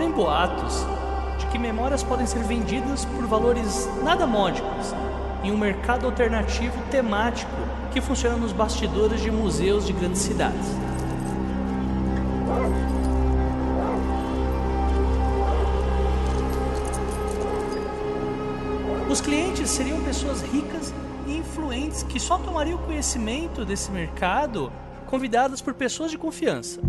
Correm boatos de que memórias podem ser vendidas por valores nada módicos em um mercado alternativo temático que funciona nos bastidores de museus de grandes cidades. Os clientes seriam pessoas ricas e influentes que só tomariam conhecimento desse mercado convidadas por pessoas de confiança.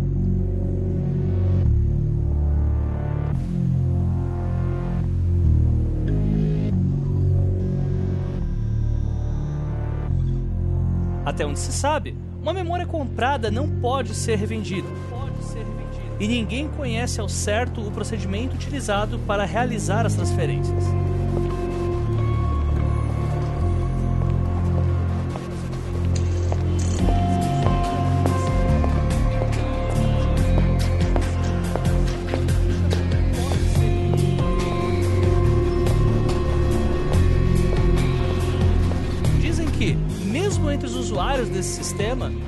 Até onde se sabe, uma memória comprada não pode ser revendida. E ninguém conhece ao certo o procedimento utilizado para realizar as transferências.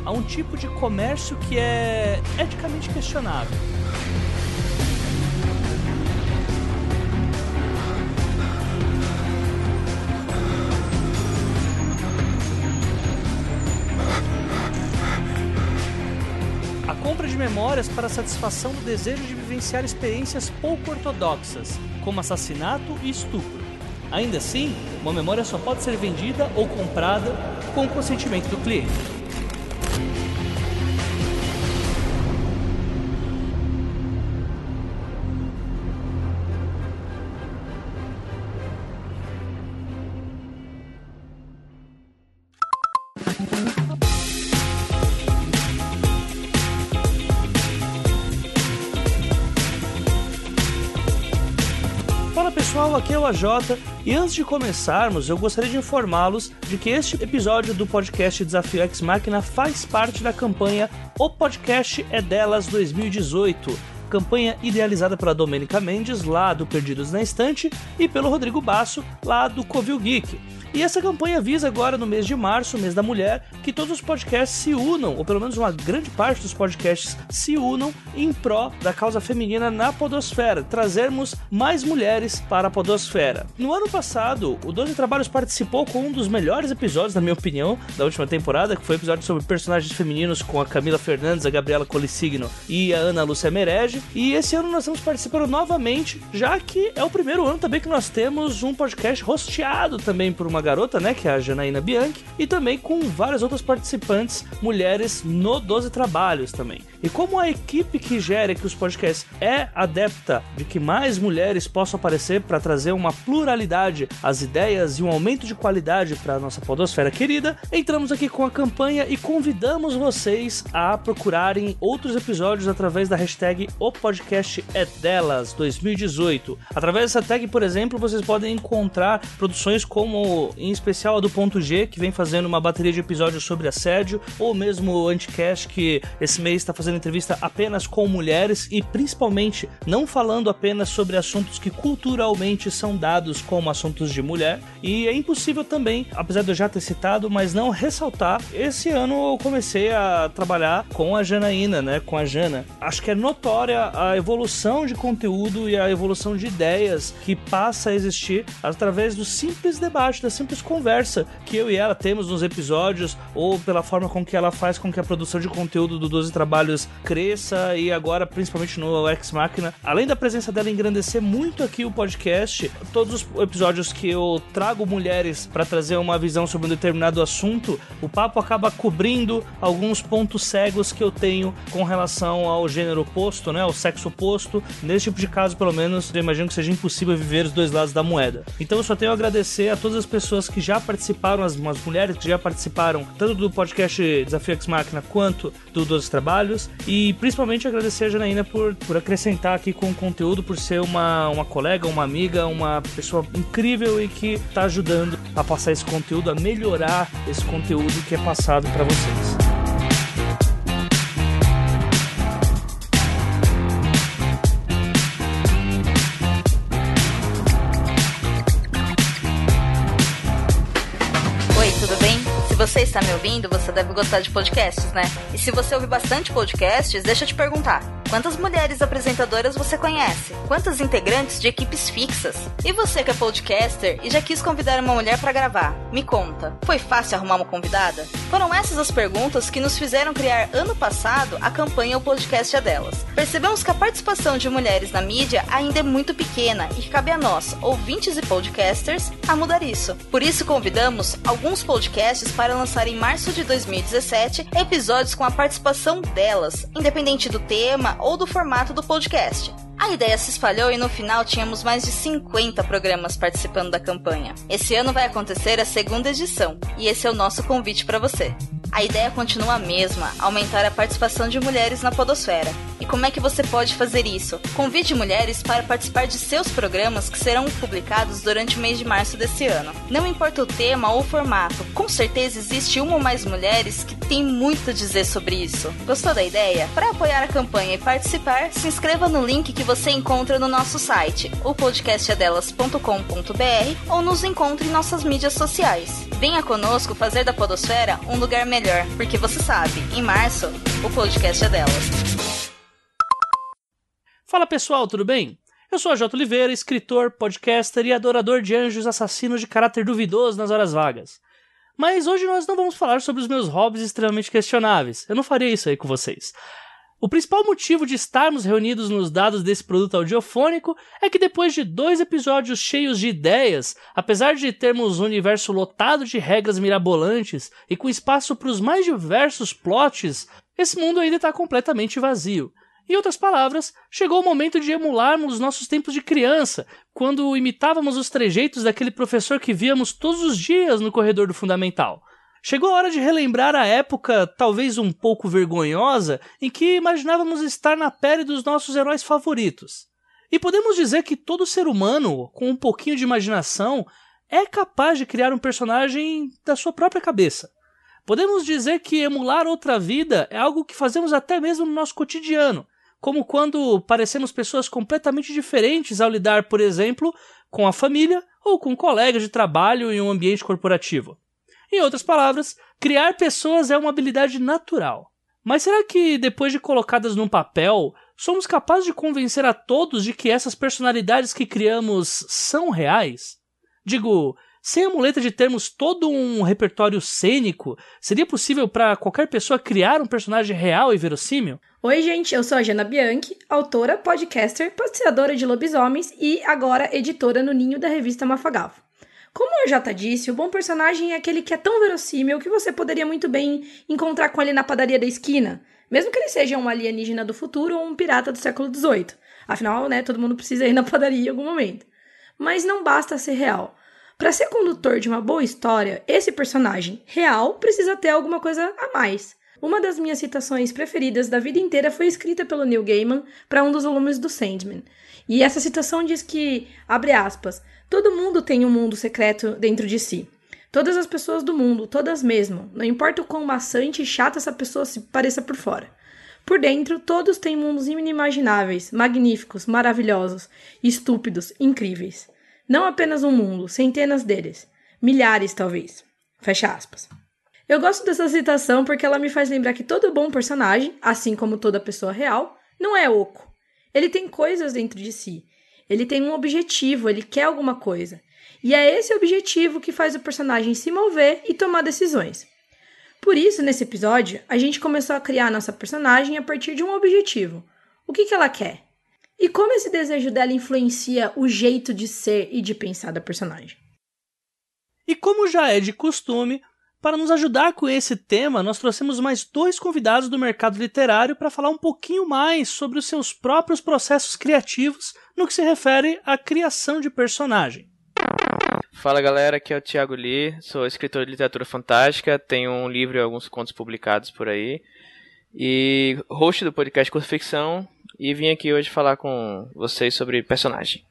Há um tipo de comércio que é eticamente questionável. A compra de memórias para a satisfação do desejo de vivenciar experiências pouco ortodoxas, como assassinato e estupro. Ainda assim, uma memória só pode ser vendida ou comprada com o consentimento do cliente. Pessoal, aqui é o AJ e antes de começarmos, eu gostaria de informá-los de que este episódio do podcast Desafio X Máquina faz parte da campanha O Podcast é Delas 2018, campanha idealizada pela Domênica Mendes, lá do Perdidos na Estante, e pelo Rodrigo Basso, lá do Covil Geek. E essa campanha visa agora no mês de março, mês da mulher, que todos os podcasts se unam, ou pelo menos uma grande parte dos podcasts se unam em pró da causa feminina na podosfera, trazermos mais mulheres para a podosfera. No ano passado, o 12 Trabalhos participou com um dos melhores episódios, na minha opinião, da última temporada, que foi o episódio sobre personagens femininos com a Camila Fernandes, a Gabriela Colissigno e a Ana Lúcia Merege. E esse ano nós estamos participando novamente, já que é o primeiro ano também que nós temos um podcast rosteado também por uma garota, né, que é a Janaína Bianchi, e também com várias outras participantes mulheres no 12 Trabalhos também. E como a equipe que gera aqui os podcasts é adepta de que mais mulheres possam aparecer para trazer uma pluralidade às ideias e um aumento de qualidade para a nossa podosfera querida, entramos aqui com a campanha e convidamos vocês a procurarem outros episódios através da hashtag O Podcast é Delas 2018. Através dessa tag, por exemplo, vocês podem encontrar produções como em especial a do Ponto G, que vem fazendo uma bateria de episódios sobre assédio, ou mesmo o Anticast, que esse mês está fazendo entrevista apenas com mulheres e principalmente não falando apenas sobre assuntos que culturalmente são dados como assuntos de mulher. E é impossível também, apesar de eu já ter citado, mas não ressaltar, esse ano eu comecei a trabalhar com a Janaína, né, com a Jana. Acho que é notória a evolução de conteúdo e a evolução de ideias que passa a existir através do simples debate, da simples conversa que eu e ela temos nos episódios, ou pela forma com que ela faz com que a produção de conteúdo do 12 Trabalhos cresça e agora, principalmente no X Machina, além da presença dela engrandecer muito aqui o podcast, todos os episódios que eu trago mulheres para trazer uma visão sobre um determinado assunto, o papo acaba cobrindo alguns pontos cegos que eu tenho com relação ao gênero oposto, né, ao sexo oposto. Nesse tipo de caso, pelo menos, eu imagino que seja impossível viver os dois lados da moeda. Então eu só tenho a agradecer a todas as pessoas que já participaram, as, as mulheres que já participaram, tanto do podcast Desafio X Máquina quanto do 12 Trabalhos, e principalmente agradecer a Janaína por, por acrescentar aqui com o conteúdo, por ser uma, uma colega, uma amiga, uma pessoa incrível e que está ajudando a passar esse conteúdo, a melhorar esse conteúdo que é passado para vocês. Está me ouvindo, você deve gostar de podcasts, né? E se você ouve bastante podcasts, deixa eu te perguntar. Quantas mulheres apresentadoras você conhece? Quantas integrantes de equipes fixas? E você que é podcaster e já quis convidar uma mulher para gravar? Me conta, foi fácil arrumar uma convidada? Foram essas as perguntas que nos fizeram criar ano passado a campanha O Podcast é Delas. Percebemos que a participação de mulheres na mídia ainda é muito pequena e cabe a nós, ouvintes e podcasters, a mudar isso. Por isso convidamos alguns podcasts para lançar em março de 2017 episódios com a participação delas, independente do tema ou do formato do podcast. A ideia se espalhou e no final tínhamos mais de 50 programas participando da campanha. Esse ano vai acontecer a segunda edição e esse é o nosso convite para você. A ideia continua a mesma, aumentar a participação de mulheres na podosfera. E como é que você pode fazer isso? Convide mulheres para participar de seus programas que serão publicados durante o mês de março desse ano. Não importa o tema ou o formato, com certeza existe uma ou mais mulheres que tem muito a dizer sobre isso. Gostou da ideia? Para apoiar a campanha e participar, se inscreva no link que você encontra no nosso site, o podcastadelas.com.br ou nos encontre em nossas mídias sociais. Venha conosco fazer da podosfera um lugar melhor porque você sabe, em março, o podcast é delas. Fala pessoal, tudo bem? Eu sou a J. Oliveira, escritor, podcaster e adorador de anjos assassinos de caráter duvidoso nas horas vagas. Mas hoje nós não vamos falar sobre os meus hobbies extremamente questionáveis. Eu não faria isso aí com vocês. O principal motivo de estarmos reunidos nos dados desse produto audiofônico é que depois de dois episódios cheios de ideias, apesar de termos um universo lotado de regras mirabolantes e com espaço para os mais diversos plots, esse mundo ainda está completamente vazio. Em outras palavras, chegou o momento de emularmos os nossos tempos de criança, quando imitávamos os trejeitos daquele professor que víamos todos os dias no corredor do fundamental. Chegou a hora de relembrar a época, talvez um pouco vergonhosa, em que imaginávamos estar na pele dos nossos heróis favoritos. E podemos dizer que todo ser humano, com um pouquinho de imaginação, é capaz de criar um personagem da sua própria cabeça. Podemos dizer que emular outra vida é algo que fazemos até mesmo no nosso cotidiano, como quando parecemos pessoas completamente diferentes ao lidar, por exemplo, com a família ou com colegas de trabalho em um ambiente corporativo. Em outras palavras, criar pessoas é uma habilidade natural. Mas será que, depois de colocadas num papel, somos capazes de convencer a todos de que essas personalidades que criamos são reais? Digo, sem a muleta de termos todo um repertório cênico, seria possível para qualquer pessoa criar um personagem real e verossímil? Oi, gente, eu sou a Jana Bianchi, autora, podcaster, passeadora de lobisomens e agora editora no Ninho da revista Mafagafo. Como eu já disse, o bom personagem é aquele que é tão verossímil que você poderia muito bem encontrar com ele na padaria da esquina, mesmo que ele seja um alienígena do futuro ou um pirata do século XVIII. Afinal, né, todo mundo precisa ir na padaria em algum momento. Mas não basta ser real. Para ser condutor de uma boa história, esse personagem real precisa ter alguma coisa a mais. Uma das minhas citações preferidas da vida inteira foi escrita pelo Neil Gaiman para um dos volumes do Sandman. E essa citação diz que, abre aspas, Todo mundo tem um mundo secreto dentro de si. Todas as pessoas do mundo, todas mesmo, não importa o quão maçante e chata essa pessoa se pareça por fora. Por dentro, todos têm mundos inimagináveis, magníficos, maravilhosos, estúpidos, incríveis. Não apenas um mundo, centenas deles. Milhares, talvez. Fecha aspas. Eu gosto dessa citação porque ela me faz lembrar que todo bom personagem, assim como toda pessoa real, não é oco. Ele tem coisas dentro de si. Ele tem um objetivo, ele quer alguma coisa. E é esse objetivo que faz o personagem se mover e tomar decisões. Por isso, nesse episódio, a gente começou a criar a nossa personagem a partir de um objetivo. O que, que ela quer? E como esse desejo dela influencia o jeito de ser e de pensar da personagem. E como já é de costume, para nos ajudar com esse tema, nós trouxemos mais dois convidados do mercado literário para falar um pouquinho mais sobre os seus próprios processos criativos no que se refere à criação de personagem. Fala galera, aqui é o Thiago Lee, sou escritor de literatura fantástica, tenho um livro e alguns contos publicados por aí, e host do podcast Curso Ficção, e vim aqui hoje falar com vocês sobre personagem.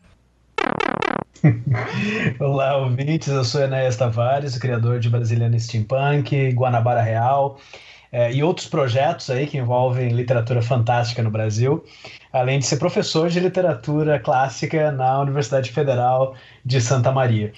Olá, ouvintes. Eu sou Enéas Tavares, criador de Brasiliana Steampunk, Guanabara Real é, e outros projetos aí que envolvem literatura fantástica no Brasil, além de ser professor de literatura clássica na Universidade Federal de Santa Maria.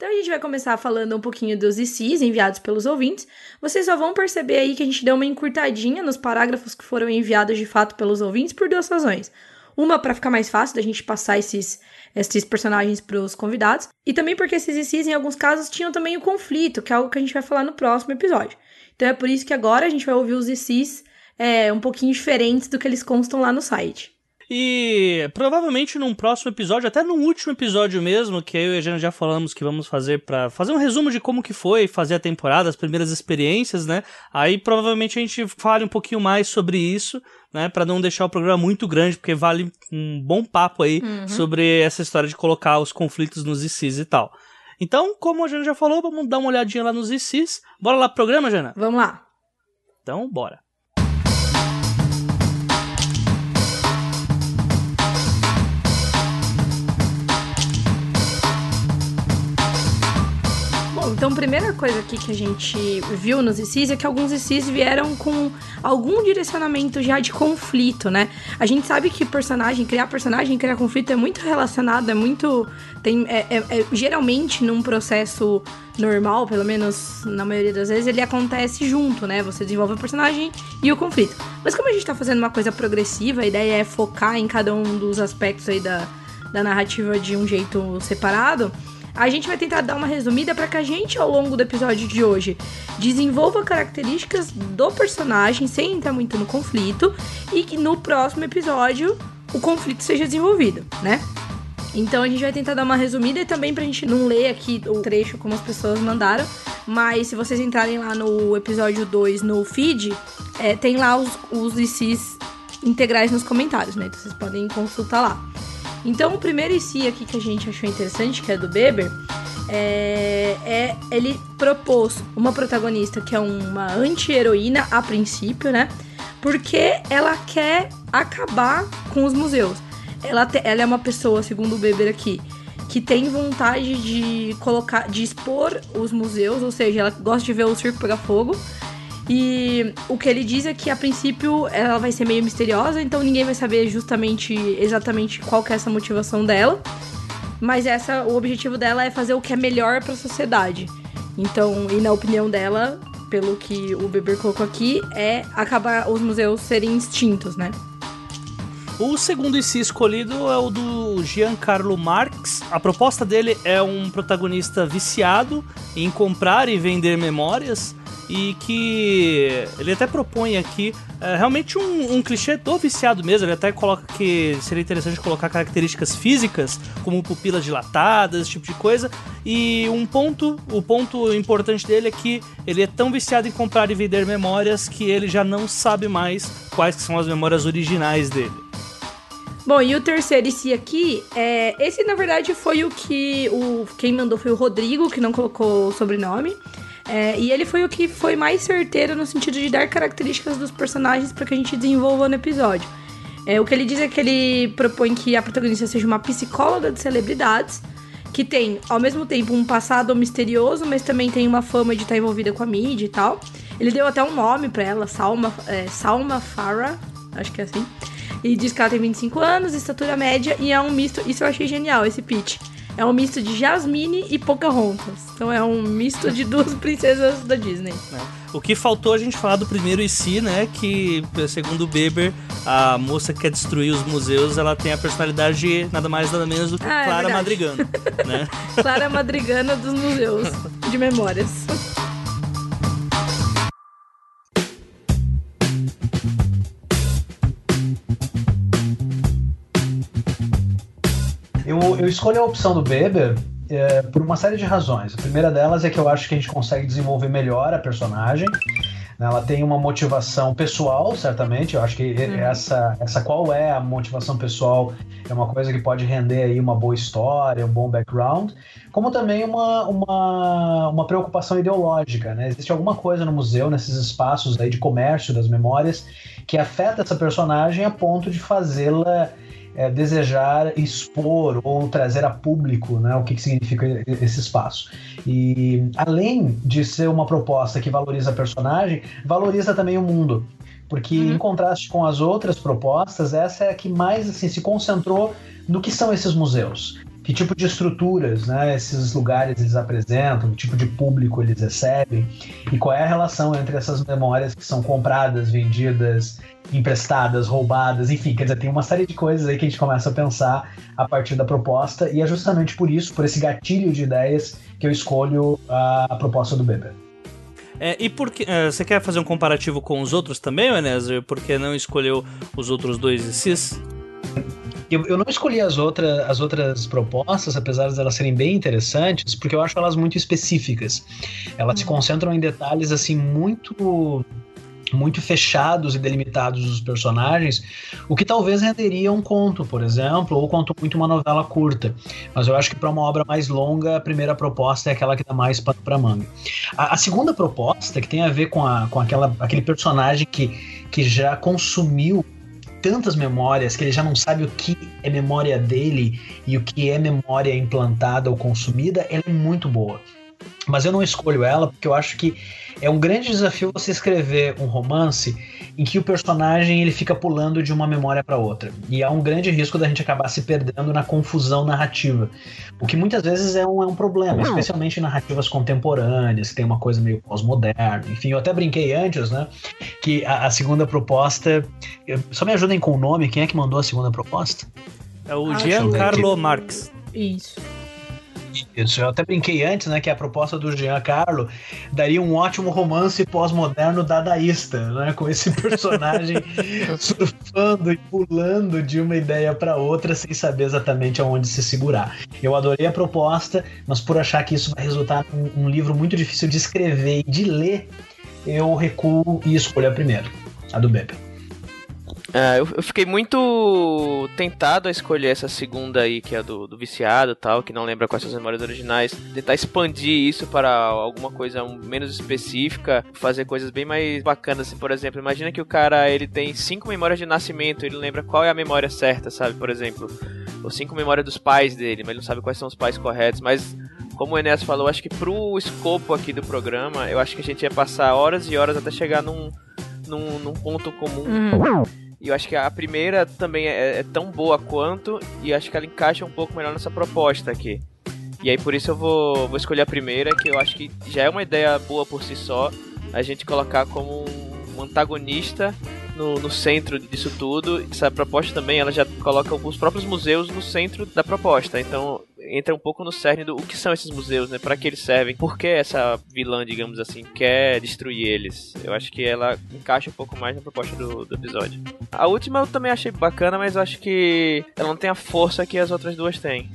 Então a gente vai começar falando um pouquinho dos ICs enviados pelos ouvintes. Vocês só vão perceber aí que a gente deu uma encurtadinha nos parágrafos que foram enviados de fato pelos ouvintes por duas razões. Uma para ficar mais fácil da gente passar esses, esses personagens para os convidados, e também porque esses ICs em alguns casos tinham também o conflito, que é algo que a gente vai falar no próximo episódio. Então é por isso que agora a gente vai ouvir os ICs é, um pouquinho diferentes do que eles constam lá no site. E provavelmente num próximo episódio, até no último episódio mesmo, que eu e a Jana já falamos que vamos fazer para fazer um resumo de como que foi fazer a temporada, as primeiras experiências, né? Aí provavelmente a gente fale um pouquinho mais sobre isso, né, para não deixar o programa muito grande, porque vale um bom papo aí uhum. sobre essa história de colocar os conflitos nos ICs e tal. Então, como a Jana já falou, vamos dar uma olhadinha lá nos ICs. Bora lá pro programa, Jana? Vamos lá. Então, bora. Então, a primeira coisa aqui que a gente viu nos ICs é que alguns ICs vieram com algum direcionamento já de conflito, né? A gente sabe que personagem, criar personagem, criar conflito é muito relacionado, é muito. Tem, é, é, é, geralmente num processo normal, pelo menos na maioria das vezes, ele acontece junto, né? Você desenvolve o personagem e o conflito. Mas como a gente tá fazendo uma coisa progressiva, a ideia é focar em cada um dos aspectos aí da, da narrativa de um jeito separado a gente vai tentar dar uma resumida para que a gente, ao longo do episódio de hoje, desenvolva características do personagem sem entrar muito no conflito e que no próximo episódio o conflito seja desenvolvido, né? Então a gente vai tentar dar uma resumida e também pra gente não ler aqui o trecho como as pessoas mandaram. Mas se vocês entrarem lá no episódio 2 no feed, é, tem lá os, os ICs integrais nos comentários, né? Então vocês podem consultar lá. Então, o primeiro IC aqui que a gente achou interessante, que é do Beber, é, é, ele propôs uma protagonista que é uma anti-heroína a princípio, né? Porque ela quer acabar com os museus. Ela, te, ela é uma pessoa, segundo o Beber aqui, que tem vontade de colocar, de expor os museus, ou seja, ela gosta de ver o circo pegar fogo. E o que ele diz é que a princípio ela vai ser meio misteriosa, então ninguém vai saber justamente exatamente qual que é essa motivação dela. Mas essa o objetivo dela é fazer o que é melhor para a sociedade. Então, e na opinião dela, pelo que o Beber colocou aqui, é acabar os museus serem extintos, né? O segundo IC escolhido é o do Giancarlo Marx. A proposta dele é um protagonista viciado em comprar e vender memórias e que ele até propõe aqui é, realmente um, um, clichê do viciado mesmo. Ele até coloca que seria interessante colocar características físicas, como pupilas dilatadas, esse tipo de coisa. E um ponto, o ponto importante dele é que ele é tão viciado em comprar e vender memórias que ele já não sabe mais quais são as memórias originais dele. Bom, e o terceiro, esse aqui, é, esse na verdade foi o que o quem mandou foi o Rodrigo, que não colocou o sobrenome. É, e ele foi o que foi mais certeiro no sentido de dar características dos personagens para que a gente desenvolva no episódio. É, o que ele diz é que ele propõe que a protagonista seja uma psicóloga de celebridades, que tem, ao mesmo tempo, um passado misterioso, mas também tem uma fama de estar envolvida com a mídia e tal. Ele deu até um nome para ela, Salma, é, Salma Farah, acho que é assim. E diz que ela tem 25 anos, estatura média e é um misto. Isso eu achei genial, esse pitch. É um misto de Jasmine e Pocahontas. Então é um misto de duas princesas da Disney. É. O que faltou a gente falar do primeiro IC, né? Que, segundo o Beber, a moça que quer destruir os museus, ela tem a personalidade de nada mais nada menos do que ah, é Clara é Madrigano. né? Clara Madrigana dos museus de memórias. Eu, escolho a opção do Beber é, por uma série de razões. A primeira delas é que eu acho que a gente consegue desenvolver melhor a personagem. Né? Ela tem uma motivação pessoal, certamente. Eu acho que uhum. essa, essa qual é a motivação pessoal é uma coisa que pode render aí uma boa história, um bom background, como também uma, uma, uma preocupação ideológica. Né? Existe alguma coisa no museu, nesses espaços aí de comércio das memórias, que afeta essa personagem a ponto de fazê-la é, desejar expor ou trazer a público né, o que, que significa esse espaço. E além de ser uma proposta que valoriza a personagem, valoriza também o mundo. Porque, uhum. em contraste com as outras propostas, essa é a que mais assim, se concentrou no que são esses museus que tipo de estruturas né, esses lugares eles apresentam, que tipo de público eles recebem e qual é a relação entre essas memórias que são compradas, vendidas, emprestadas, roubadas, enfim, quer dizer, tem uma série de coisas aí que a gente começa a pensar a partir da proposta e é justamente por isso, por esse gatilho de ideias que eu escolho a, a proposta do Beber. É, e por que, é, você quer fazer um comparativo com os outros também, Enézer? Por que não escolheu os outros dois ICs? Eu, eu não escolhi as, outra, as outras propostas, apesar de elas serem bem interessantes, porque eu acho elas muito específicas. Elas se uhum. concentram em detalhes assim muito muito fechados e delimitados os personagens, o que talvez renderia um conto, por exemplo, ou conto muito uma novela curta. Mas eu acho que para uma obra mais longa, a primeira proposta é aquela que dá mais pano para manga. A, a, segunda proposta, que tem a ver com, a, com aquela, aquele personagem que, que já consumiu tantas memórias que ele já não sabe o que é memória dele e o que é memória implantada ou consumida, ela é muito boa. Mas eu não escolho ela porque eu acho que é um grande desafio você escrever um romance em que o personagem ele fica pulando de uma memória para outra. E há um grande risco da gente acabar se perdendo na confusão narrativa. O que muitas vezes é um, é um problema, especialmente em narrativas contemporâneas, que tem uma coisa meio pós-moderna. Enfim, eu até brinquei antes, né? Que a, a segunda proposta. Só me ajudem com o nome, quem é que mandou a segunda proposta? É o ah, Giancarlo Marx. Isso. Isso, eu até brinquei antes, né, que a proposta do Giancarlo daria um ótimo romance pós-moderno dadaísta, né, com esse personagem surfando e pulando de uma ideia para outra sem saber exatamente aonde se segurar. Eu adorei a proposta, mas por achar que isso vai resultar num um livro muito difícil de escrever e de ler, eu recuo e escolho a primeira, a do Bebe. É, eu, eu, fiquei muito tentado a escolher essa segunda aí, que é do, do viciado tal, que não lembra quais são as memórias originais. Tentar expandir isso para alguma coisa menos específica, fazer coisas bem mais bacanas. Assim, por exemplo, imagina que o cara ele tem cinco memórias de nascimento, ele lembra qual é a memória certa, sabe? Por exemplo, ou cinco memórias dos pais dele, mas ele não sabe quais são os pais corretos. Mas como o Enes falou, acho que pro escopo aqui do programa, eu acho que a gente ia passar horas e horas até chegar num, num, num ponto comum. Uhum. E eu acho que a primeira também é, é, tão boa quanto, e acho que ela encaixa um pouco melhor nessa proposta aqui. E aí por isso eu vou, vou escolher a primeira, que eu acho que já é uma ideia boa por si só, a gente colocar como um antagonista no, no, centro disso tudo. Essa proposta também ela já coloca os próprios museus no centro da proposta. Então entra um pouco no cerne do o que são esses museus, né? Para que eles servem? Por que essa vilã, digamos assim, quer destruir eles? Eu acho que ela encaixa um pouco mais na proposta do, do episódio. A última eu também achei bacana, mas acho que ela não tem a força que as outras duas têm.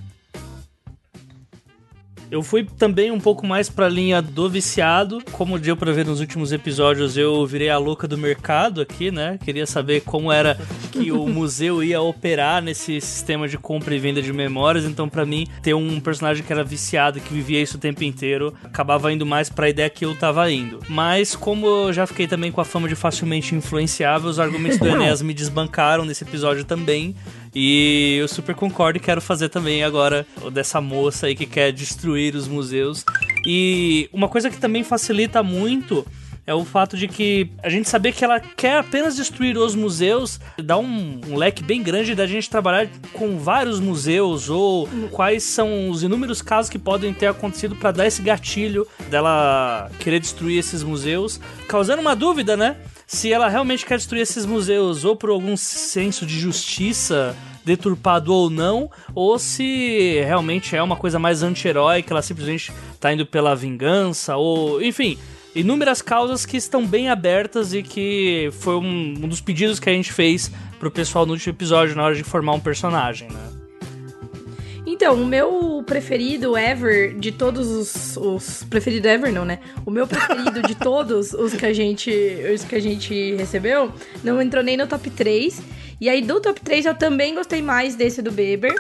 Eu fui também um pouco mais pra linha do viciado. Como deu pra ver nos últimos episódios, eu virei a louca do mercado aqui, né? Queria saber como era que o museu ia operar nesse sistema de compra e venda de memórias. Então, para mim, ter um personagem que era viciado, que vivia isso o tempo inteiro, acabava indo mais pra ideia que eu tava indo. Mas, como eu já fiquei também com a fama de facilmente influenciável, os argumentos do Enéas me desbancaram nesse episódio também. E eu super concordo e quero fazer também agora dessa moça aí que quer destruir os museus. E uma coisa que também facilita muito é o fato de que a gente saber que ela quer apenas destruir os museus dá um, um, leque bem grande da gente trabalhar com vários museus ou quais são os inúmeros casos que podem ter acontecido para dar esse gatilho dela querer destruir esses museus, causando uma dúvida, né? Se ela realmente quer destruir esses museus ou por algum senso de justiça deturpado ou não, ou se realmente é uma coisa mais anti-heróica, ela simplesmente tá indo pela vingança, ou enfim, inúmeras causas que estão bem abertas e que foi um, um dos pedidos que a gente fez pro pessoal no último episódio na hora de formar um personagem, né? Então, o meu preferido ever de todos os, os, preferido ever não, né? O meu preferido de todos os que a gente os que a gente recebeu não entrou nem no top 3. E aí do top 3 eu também gostei mais desse do Beber.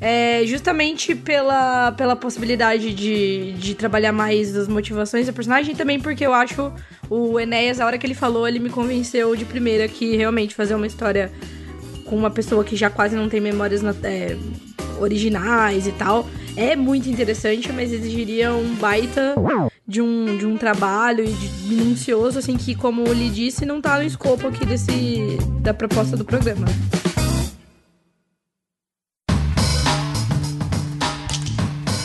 É, justamente pela, pela possibilidade de, de trabalhar mais as motivações do personagem e também porque eu acho o Enéas, a hora que ele falou, ele me convenceu de primeira que realmente fazer uma história com uma pessoa que já quase não tem memórias na, é, originais e tal. É muito interessante, mas exigiria um baita de um, de um trabalho e de minucioso, assim, que, como lhe disse, não tá no escopo aqui desse, da proposta do programa.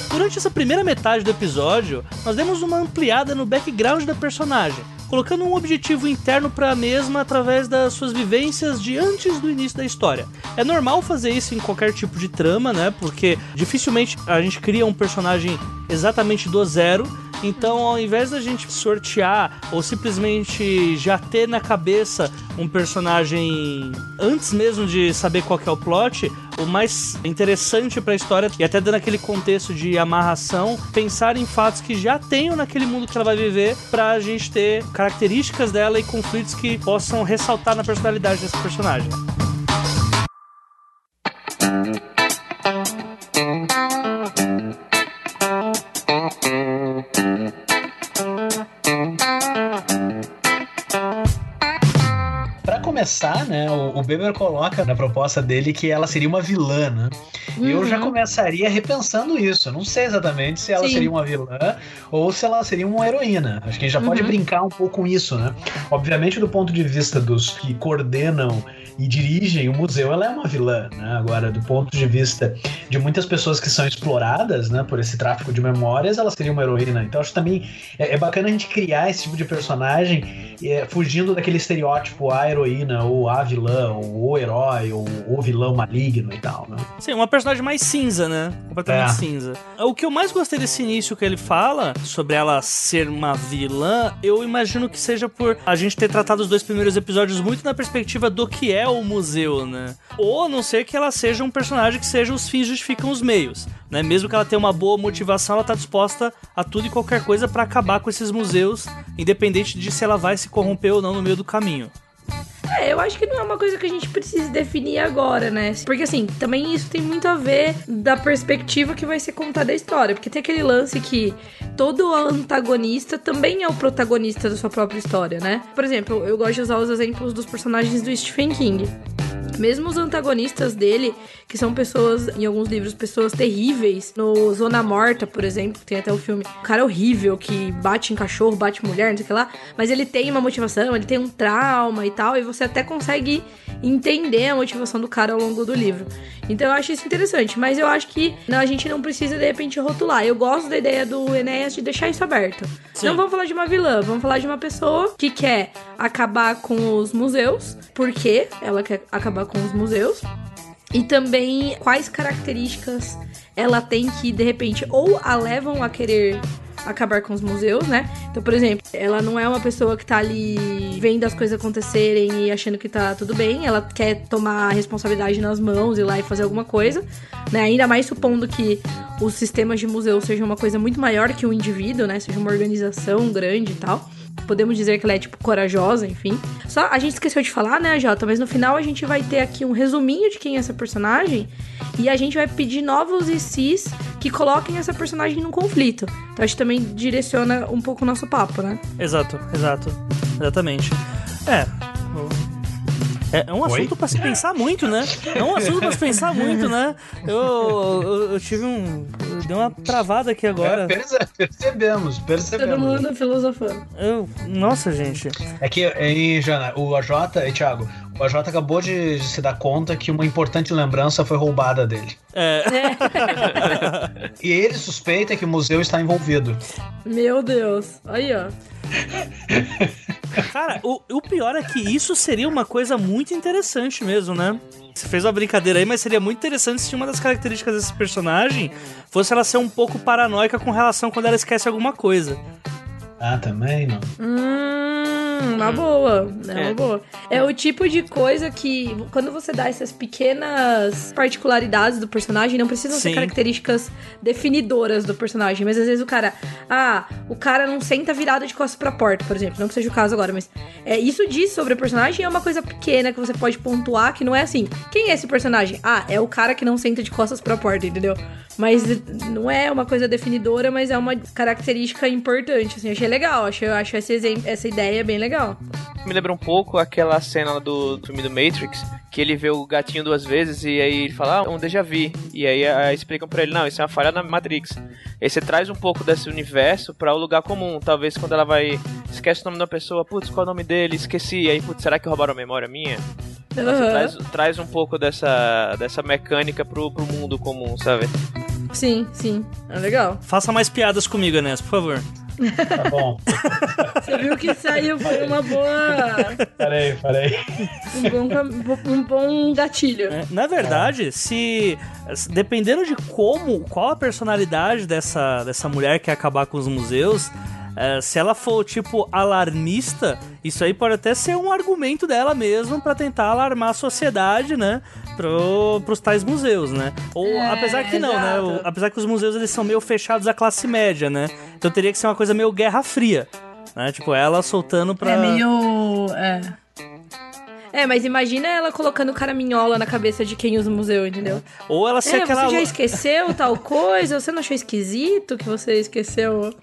Durante essa primeira metade do episódio, nós demos uma ampliada no background da personagem, colocando um objetivo interno para a mesma através das suas vivências de antes do início da história. É normal fazer isso em qualquer tipo de trama, né? Porque dificilmente a gente cria um personagem exatamente do zero. Então, ao invés da gente sortear ou simplesmente já ter na cabeça um personagem antes mesmo de saber qual é o plot, o mais interessante para a história e até dando aquele contexto de amarração, pensar em fatos que já tenham naquele mundo que ela vai viver para a gente ter características dela e conflitos que possam ressaltar na personalidade desse personagem. Começar, né, o, o Beber coloca na proposta dele que ela seria uma vilã, né? Uhum. Eu já uhum. começaria repensando isso. Eu não sei exatamente se ela Sim. seria uma vilã ou se ela seria uma heroína. Acho que a gente já uhum. pode brincar um pouco com isso, né? Obviamente, do ponto de vista dos que coordenam e dirigem o museu, ela é uma vilã, né? Agora, do ponto de vista de muitas pessoas que são exploradas, né, por esse tráfico de memórias, ela seria uma heroína. Então, acho também é, é bacana a gente criar esse tipo de personagem é, fugindo daquele estereótipo a heroína ou a vilã ou o herói ou o vilão maligno e tal, né? Sim, uma personagem mais cinza, né? Completamente é. cinza. O que eu mais gostei desse início que ele fala sobre ela ser uma vilã, eu imagino que seja por a gente ter tratado os dois primeiros episódios muito na perspectiva do que é o museu, né? Ou a não ser que ela seja um personagem que seja os fins justificam os meios, né? Mesmo que ela tenha uma boa motivação, ela tá disposta a tudo e qualquer coisa para acabar com esses museus, independente de se ela vai se corromper ou não no meio do caminho. É, eu acho que não é uma coisa que a gente precisa definir agora, né? Porque assim, também isso tem muito a ver da perspectiva que vai ser contada a história. Porque tem aquele lance que todo antagonista também é o protagonista da sua própria história, né? Por exemplo, eu gosto de usar os exemplos dos personagens do Stephen King. Mesmo os antagonistas dele, que são pessoas, em alguns livros, pessoas terríveis. No Zona Morta, por exemplo, tem até o filme. Um cara horrível que bate em cachorro, bate em mulher, não sei o que lá. Mas ele tem uma motivação, ele tem um trauma e tal. E você até consegue entender a motivação do cara ao longo do livro. Então eu acho isso interessante. Mas eu acho que não, a gente não precisa, de repente, rotular. Eu gosto da ideia do Enéas de deixar isso aberto. Sim. Não vamos falar de uma vilã, vamos falar de uma pessoa que quer acabar com os museus. Porque ela quer acabar com os museus. E também quais características ela tem que, de repente, ou a levam a querer acabar com os museus, né? Então, por exemplo, ela não é uma pessoa que tá ali vendo as coisas acontecerem e achando que tá tudo bem, ela quer tomar a responsabilidade nas mãos e lá e fazer alguma coisa, né? Ainda mais supondo que os sistemas de museu sejam uma coisa muito maior que o um indivíduo, né? Seja uma organização grande e tal podemos dizer que ela é, tipo, corajosa, enfim. Só a gente esqueceu de falar, né, Jota? Mas no final a gente vai ter aqui um resuminho de quem é essa personagem e a gente vai pedir novos ICs que coloquem essa personagem num conflito. Então a gente também direciona um pouco o nosso papo, né? Exato, exato. Exatamente. É, é, é um assunto para se pensar muito, né? É um assunto para se pensar muito, né? Eu, eu, eu tive um. Deu uma travada aqui agora. É, percebemos, percebemos. Todo mundo filosofando. Eu, nossa, gente. É que, aí, Jana, o AJ, e Thiago, o AJ acabou de, de, se dar conta que uma importante lembrança foi roubada dele. É. e ele suspeita que o museu está envolvido. Meu Deus. Aí, ó. Cara, o, o pior é que isso seria uma coisa muito interessante mesmo, né? Você fez uma brincadeira aí, mas seria muito interessante se uma das características desse personagem fosse ela ser um pouco paranoica com relação quando ela esquece alguma coisa. Ah, também não. Hum, uma boa. É, é uma boa. É o tipo de coisa que, quando você dá essas pequenas particularidades do personagem, não precisam Sim. ser características definidoras do personagem. Mas às vezes o cara. Ah, o cara não senta virado de costas pra porta, por exemplo. Não que seja o caso agora, mas. É, isso diz sobre o personagem é uma coisa pequena que você pode pontuar que não é assim. Quem é esse personagem? Ah, é o cara que não senta de costas pra porta, entendeu? Mas não é uma coisa definidora, mas é uma característica importante. Assim, achei legal. Acho, eu acho essa, essa ideia bem legal. Me lembra um pouco aquela cena do filme do Matrix, que ele vê o gatinho duas vezes e aí ele fala, ah, um déjà vu. E aí, aí explicam pra ele, não, isso é uma falha na Matrix. Aí você traz um pouco desse universo para o lugar comum. Talvez quando ela vai. Esquece o nome da pessoa, putz, qual é o nome dele? Esqueci. Aí, putz, será que roubaram a memória minha? Uhum. Traz, traz um pouco dessa, dessa mecânica pro, pro mundo comum, sabe? Sim, sim. É legal. Faça mais piadas comigo, Enes, por favor. Tá bom. Você viu que saiu foi uma boa. Parei, parei. Um bom, um bom gatilho. É, na verdade, se. Dependendo de como, qual a personalidade dessa, dessa mulher que quer acabar com os museus. É, se ela for, tipo, alarmista, isso aí pode até ser um argumento dela mesmo pra tentar alarmar a sociedade, né? Pro, pros tais museus, né? Ou, É, apesar que não, né? exato. O- apesar que os museus eles são meio fechados à classe média, né? Então teria que ser uma coisa meio Guerra Fria, né? Tipo, ela soltando pra. É meio. É. É, mas imagina ela colocando caraminhola na cabeça de quem usa o museu, entendeu? Ou ela ser É, aquela. você já esqueceu tal coisa? Você não achou esquisito que você esqueceu,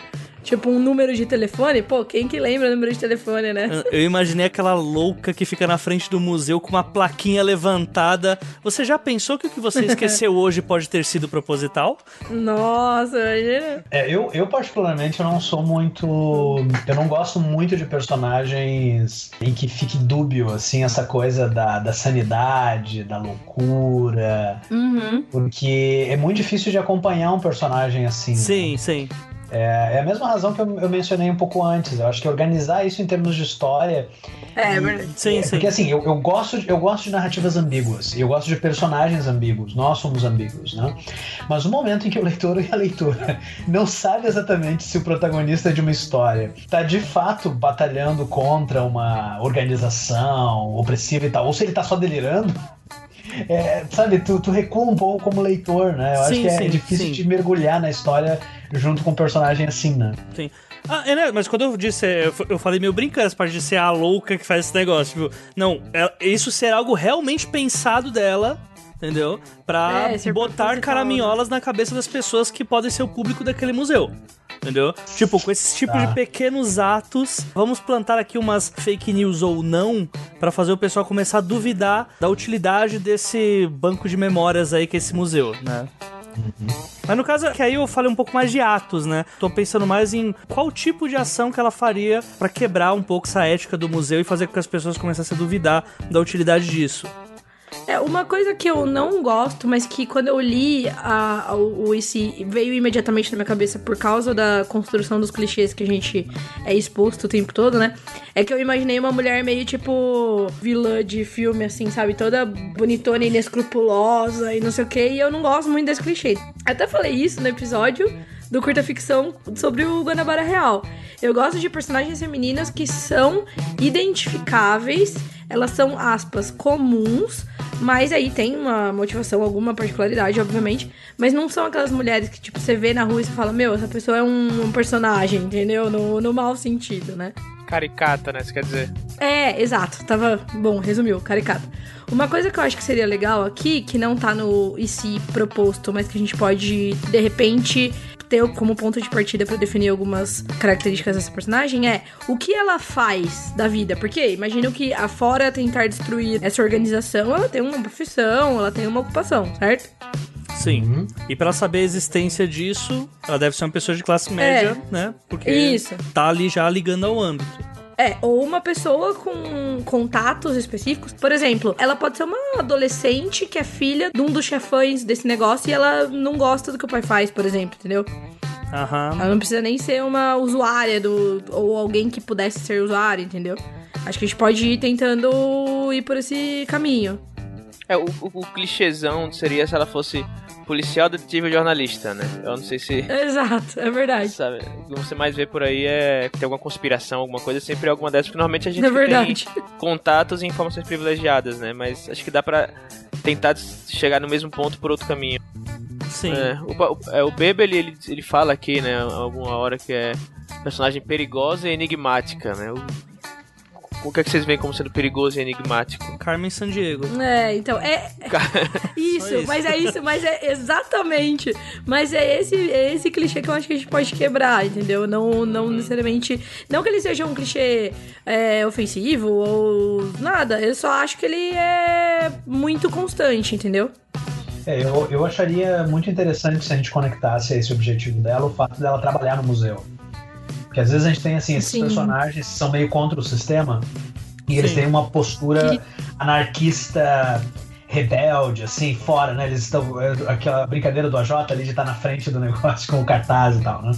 tipo, um número de telefone? Pô, quem que lembra o número de telefone, né? Eu imaginei aquela louca que fica na frente do museu com uma plaquinha levantada. Você já pensou que o que você esqueceu hoje pode ter sido proposital? Nossa, imagina. É, eu, eu particularmente eu não sou muito. Eu não gosto muito de personagens em que fique dúbio, assim, essa coisa da, da sanidade, da loucura. Uhum. Porque é muito difícil de acompanhar um personagem assim. né? Sim, sim. É, é a mesma razão que eu, eu mencionei um pouco antes. Eu acho que organizar isso em termos de história. É, é verdade. Sim, é, sim. Porque assim, eu, eu, gosto de, eu gosto de narrativas ambíguas. e Eu gosto de personagens ambíguos. Nós somos ambíguos, né? Mas o momento em que o leitor e a leitora não sabe exatamente se o protagonista de uma história está de fato batalhando contra uma organização opressiva e tal, ou se ele está só delirando. É, sabe, tu, tu recua um pouco como leitor, né? Eu acho Sim, que é sim, difícil sim. de mergulhar na história junto com um personagem assim, né? sim. Ah, é, né? Mas quando eu disse, eu, falei meio brincando essa parte de ser a louca que faz esse negócio. Tipo, não, é- isso ser algo realmente pensado dela. Entendeu? Pra É, botar proposital, caraminholas na cabeça das pessoas que podem ser o público daquele museu. Entendeu? Tipo, com esses tipos Tá. de pequenos atos, vamos plantar aqui umas fake news ou não, pra fazer o pessoal começar a duvidar da utilidade desse banco de memórias aí que é esse museu, né? Mas no caso, que aí eu falei um pouco mais de atos, né? Tô pensando mais em qual tipo de ação que ela faria pra quebrar um pouco essa ética do museu e fazer com que as pessoas começassem a duvidar da utilidade disso. É, uma coisa que eu não gosto, mas que quando eu li a, a- o esse veio imediatamente na minha cabeça por causa da construção dos clichês que a gente é exposto o tempo todo, né? É que eu imaginei uma mulher meio tipo vilã de filme, assim, sabe? Toda bonitona e inescrupulosa e não sei o que, e eu não gosto muito desse clichê. Até falei isso no episódio do curta ficção sobre o Guanabara Real. Eu gosto de personagens femininas que são identificáveis, elas são aspas comuns, mas aí tem uma motivação, alguma particularidade, obviamente, mas não são aquelas mulheres que tipo você vê na rua e você fala, meu, essa pessoa é um, personagem, entendeu? No, no mau sentido, né? Caricata, né? Você quer dizer? É, exato. Tava bom, resumiu, caricato. Uma coisa que eu acho que seria legal aqui, que não tá no IC proposto, mas que a gente pode, de repente, ter como ponto de partida pra definir algumas características dessa personagem é o que ela faz da vida. Porque imagino que afora tentar destruir essa organização, ela tem uma profissão, ela tem uma ocupação, certo? Sim. Uhum. E pra saber a existência disso, ela deve ser uma pessoa de classe média, né? Porque Isso. tá ali já ligando ao âmbito. É, ou uma pessoa com contatos específicos. Por exemplo, ela pode ser uma adolescente que é filha de um dos chefões desse negócio e ela não gosta do que o pai faz, por exemplo, entendeu? Aham. Ela não precisa nem ser uma usuária do. ou alguém que pudesse ser usuário, entendeu? Acho que a gente pode ir tentando ir por esse caminho. É, o, o, o clichêzão seria se ela fosse policial, detetive ou jornalista, né? Eu não sei se. Exato, é verdade. Sabe, o que você mais vê por aí é ter alguma conspiração, alguma coisa, sempre alguma dessas, porque normalmente a gente É verdade. tem contatos e informações privilegiadas, né? Mas acho que dá pra tentar chegar no mesmo ponto por outro caminho. Sim. É, o, o, é, o Bebe, ele, ele, ele fala aqui, né, alguma hora que é personagem perigosa e enigmática, né? O, o que é que vocês veem como sendo perigoso e enigmático? Carmen Sandiego. É, então, é. Isso, Só isso. mas é isso, mas é exatamente. Mas é esse, é esse clichê que eu acho que a gente pode quebrar, entendeu? Não, não necessariamente. Não que ele seja um clichê é, ofensivo ou nada. Eu só acho que ele é muito constante, entendeu? É, eu, eu acharia muito interessante se a gente conectasse a esse objetivo dela o fato dela trabalhar no museu. Porque às vezes a gente tem assim, esses Sim. personagens que são meio contra o sistema e eles Sim. têm uma postura anarquista rebelde, assim, fora, né? Eles estão. É, aquela brincadeira do AJ ali de estar tá na frente do negócio com o cartaz e tal, né?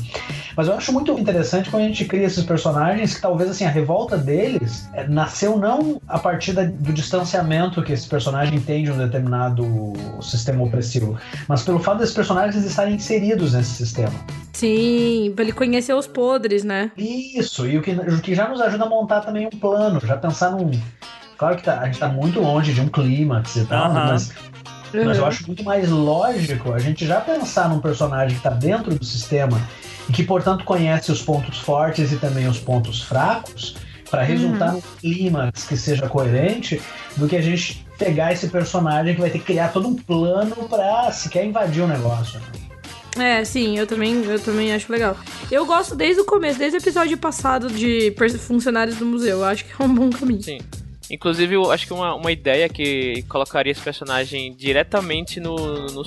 Mas eu acho muito interessante quando a gente cria esses personagens que talvez assim, a revolta deles é, nasceu não a partir da, do distanciamento que esse personagem tem de um determinado sistema opressivo, mas pelo fato desses personagens estarem inseridos nesse sistema. Sim, pra ele conhecer os podres, né? Isso, e o que, o que já nos ajuda a montar também um plano, já pensar num Claro que tá, a gente tá muito longe de um clímax e tal, uhum. mas, uhum. mas eu acho muito mais lógico a gente já pensar num personagem que tá dentro do sistema e que, portanto, conhece os pontos fortes e também os pontos fracos para resultar uhum. num clímax que seja coerente do que a gente pegar esse personagem que vai ter que criar todo um plano para se quer invadir o negócio. É, sim, eu também, eu também acho legal. Eu gosto desde o começo, desde o episódio passado de funcionários do museu. Eu acho que é um bom caminho. Sim. Inclusive, eu acho que uma, uma ideia que colocaria esse personagem diretamente no, no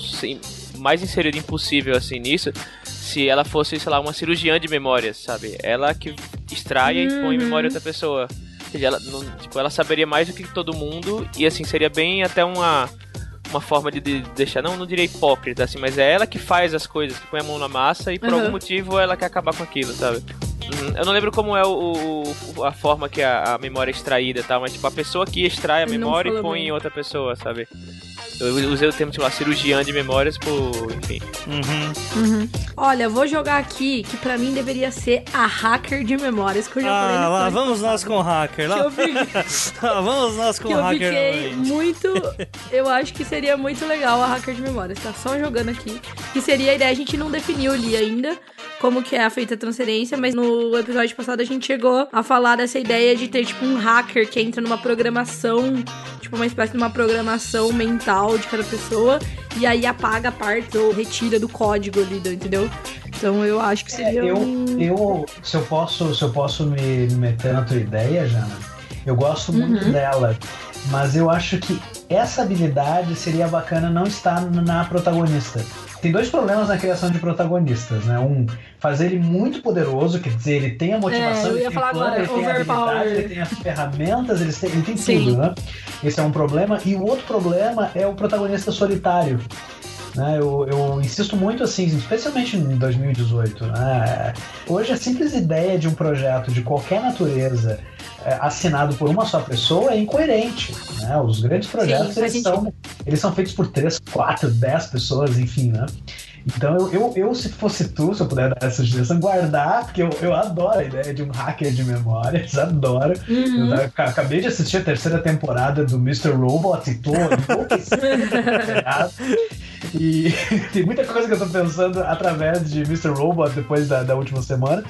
mais inserido impossível assim nisso, se ela fosse, sei lá, uma cirurgiã de memórias, sabe? Ela que extrai uhum. e põe em memória outra pessoa. Ou seja, ela, não, tipo, ela saberia mais do que todo mundo e assim seria bem até uma uma forma de, de deixar, não, não diria hipócrita, assim, mas é ela que faz as coisas, que põe a mão na massa e por uhum. algum motivo ela quer acabar com aquilo, sabe? Uhum. Eu não lembro como é o, o a forma que a, a, memória é extraída tal, mas tipo, a pessoa que extrai a memória e põe bem. em outra pessoa, sabe? Eu usei o termo, tipo, cirurgiã de memórias por. enfim. Uhum. Uhum. Olha, vou jogar aqui que pra mim deveria ser a hacker de memórias que eu já ah, falei. Lá, vamos nós com o hacker. Lá. Fiquei... ah, vamos nós com o hacker. Eu fiquei muito. Eu acho que seria muito legal a hacker de memórias. Tá só jogando aqui. Que seria a ideia, a gente não definiu ali ainda como que é feita a transferência, mas no episódio passado a gente chegou a falar dessa ideia de ter, tipo, um hacker que entra numa programação, tipo, uma espécie de uma programação mental de cada pessoa, e aí apaga a parte ou retira do código ali, entendeu? Então eu acho que seria é, eu, um... eu, se eu posso, se eu posso me meter na tua ideia, Jana, eu gosto muito uhum. dela, mas eu acho que essa habilidade seria bacana não estar na protagonista tem dois problemas na criação de protagonistas, né? Um, fazer ele muito poderoso, quer dizer, ele tem a motivação, é, ele, tem plano, agora, ele tem a habilidade, ele tem as ferramentas, ele tem, ele tem tudo, né? Esse é um problema. E o outro problema é o protagonista solitário. Né, eu, eu, insisto muito assim, especialmente em 2018. Né, hoje a simples ideia de um projeto de qualquer natureza assinado por uma só pessoa é incoerente. Né? Os grandes projetos Sim, eles, são, eles são feitos por três, quatro, dez pessoas, enfim, né? Então eu, eu, eu, se fosse tu, se eu puder dar essa sugestão, guardar, porque eu, eu adoro a ideia de um hacker de memórias, adoro. Uhum. Eu acabei de assistir a terceira temporada do Mr. Robot e tô E tem muita coisa que eu tô pensando através de Mr. Robot depois da, da última semana.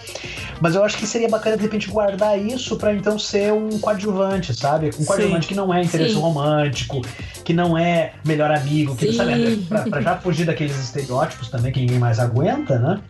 Mas eu acho que seria bacana de repente guardar isso para então ser um coadjuvante, sabe? Um coadjuvante Sim. que não é interesse Sim. romântico, que não é melhor amigo, que Sim. sabe, pra, pra já fugir daqueles estereótipos também que ninguém mais aguenta, né?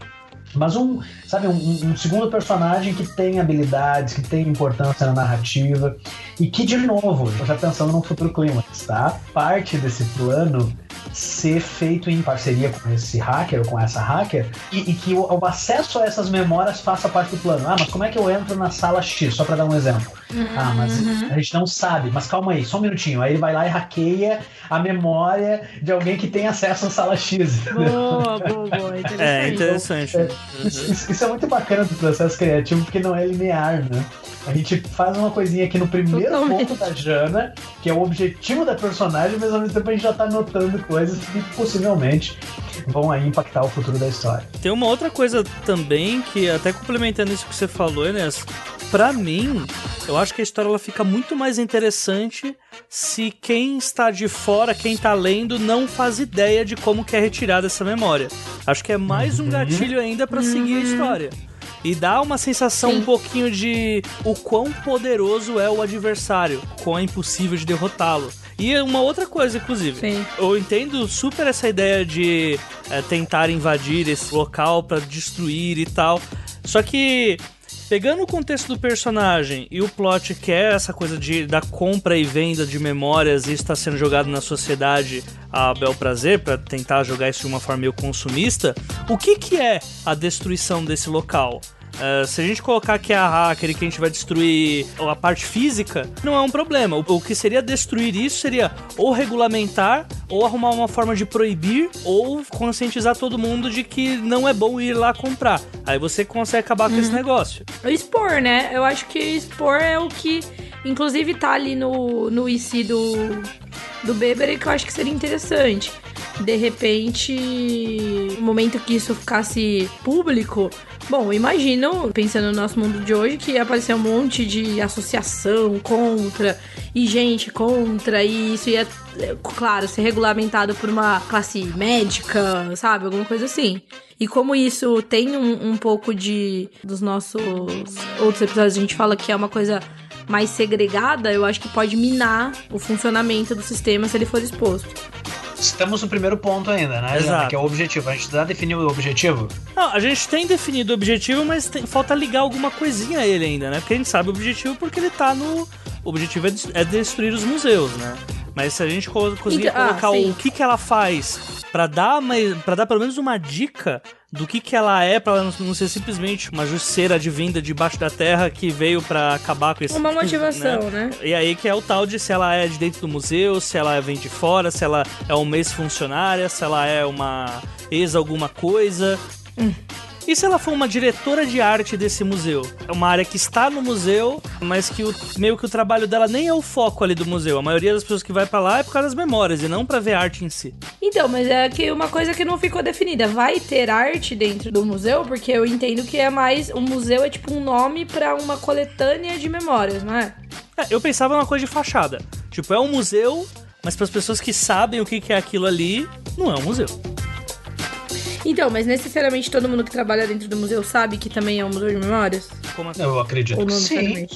Mas um, sabe, um, um, segundo personagem que tem habilidades, que tem importância na narrativa e que, de novo, já pensando no futuro clímax, tá? Parte desse plano ser feito em parceria com esse hacker ou com essa hacker e, e que o, o, acesso a essas memórias faça parte do plano. Ah, mas como é que eu entro na sala X? Só para dar um exemplo. Uhum. Ah, mas uhum. a gente não sabe. Mas calma aí, só um minutinho. Aí ele vai lá e hackeia a memória de alguém que tem acesso à sala X. Boa, boa, boa. Interessante. É interessante. É, isso, isso, é muito bacana do processo criativo porque não é linear, né? A gente faz uma coisinha aqui no primeiro Totalmente. ponto da Jana, que é o objetivo da personagem, mas ao mesmo tempo a gente já tá notando coisas que possivelmente vão aí impactar o futuro da história. Tem uma outra coisa também que, até complementando isso que você falou, Enes, para mim, eu acho que a história ela fica muito mais interessante se quem está de fora, quem está lendo, não faz ideia de como que é retirada essa memória. Acho que é mais um uhum. gatilho ainda para seguir a uhum. história. E dá uma sensação Sim. um pouquinho de o quão poderoso é o adversário, quão é impossível de derrotá-lo. E uma outra coisa, inclusive, Sim. eu entendo super essa ideia de é, tentar invadir esse local para destruir e tal. Só que pegando o contexto do personagem e o plot que é essa coisa de da compra e venda de memórias e está sendo jogado na sociedade a bel prazer para tentar jogar isso de uma forma meio consumista, o que que é a destruição desse local? Uh, se a gente colocar que é a hacker e que a gente vai destruir a parte física, não é um problema. O, o que seria destruir isso seria ou regulamentar, ou arrumar uma forma de proibir, ou conscientizar todo mundo de que não é bom ir lá comprar. Aí você consegue acabar uhum. com esse uhum. negócio. Expor, né? Eu acho que expor é o que, inclusive, tá ali no, no IC do, do Beber, que eu acho que seria interessante de repente, no momento que isso ficasse público, bom, imagino, pensando no nosso mundo de hoje, que ia aparecer um monte de associação contra e gente contra, e isso ia, claro, ser regulamentado por uma classe médica, sabe? Alguma coisa assim. E como isso tem um, um pouco de. dos nossos outros episódios, a gente fala que é uma coisa mais segregada, eu acho que pode minar o funcionamento do sistema se ele for exposto. Estamos no primeiro ponto ainda, né? Exato. Que é o objetivo. A gente já definiu o objetivo? Não, a gente tem definido o objetivo, mas tem, falta ligar alguma coisinha a ele ainda, né? Porque a gente sabe o objetivo porque ele tá no. O objetivo é, é destruir os museus, né? Mas se a gente conseguir então, colocar ah, o que, que ela faz para dar, para dar pelo menos uma dica do que que ela é, para não ser simplesmente uma justiceira de vinda debaixo da terra que veio para acabar com esse... Uma motivação, né? né? E aí que é o tal de se ela é de dentro do museu, se ela vem de fora, se ela é uma ex-funcionária, se ela é uma ex alguma coisa... Hum. E se ela for uma diretora de arte desse museu? É uma área que está no museu, mas que o, meio que o trabalho dela nem é o foco ali do museu. A maioria das pessoas que vai para lá é por causa das memórias e não para ver arte em si. Então, mas é que uma coisa que não ficou definida. Vai ter arte dentro do museu? Porque eu entendo que é mais. O museu é tipo um nome para uma coletânea de memórias, não é? É, eu pensava numa coisa de fachada. Tipo, é um museu, mas para as pessoas que sabem o que é aquilo ali, não é um museu. Então, mas necessariamente todo mundo que trabalha dentro do museu sabe que também é um museu de memórias? Como assim? Eu acredito que sim.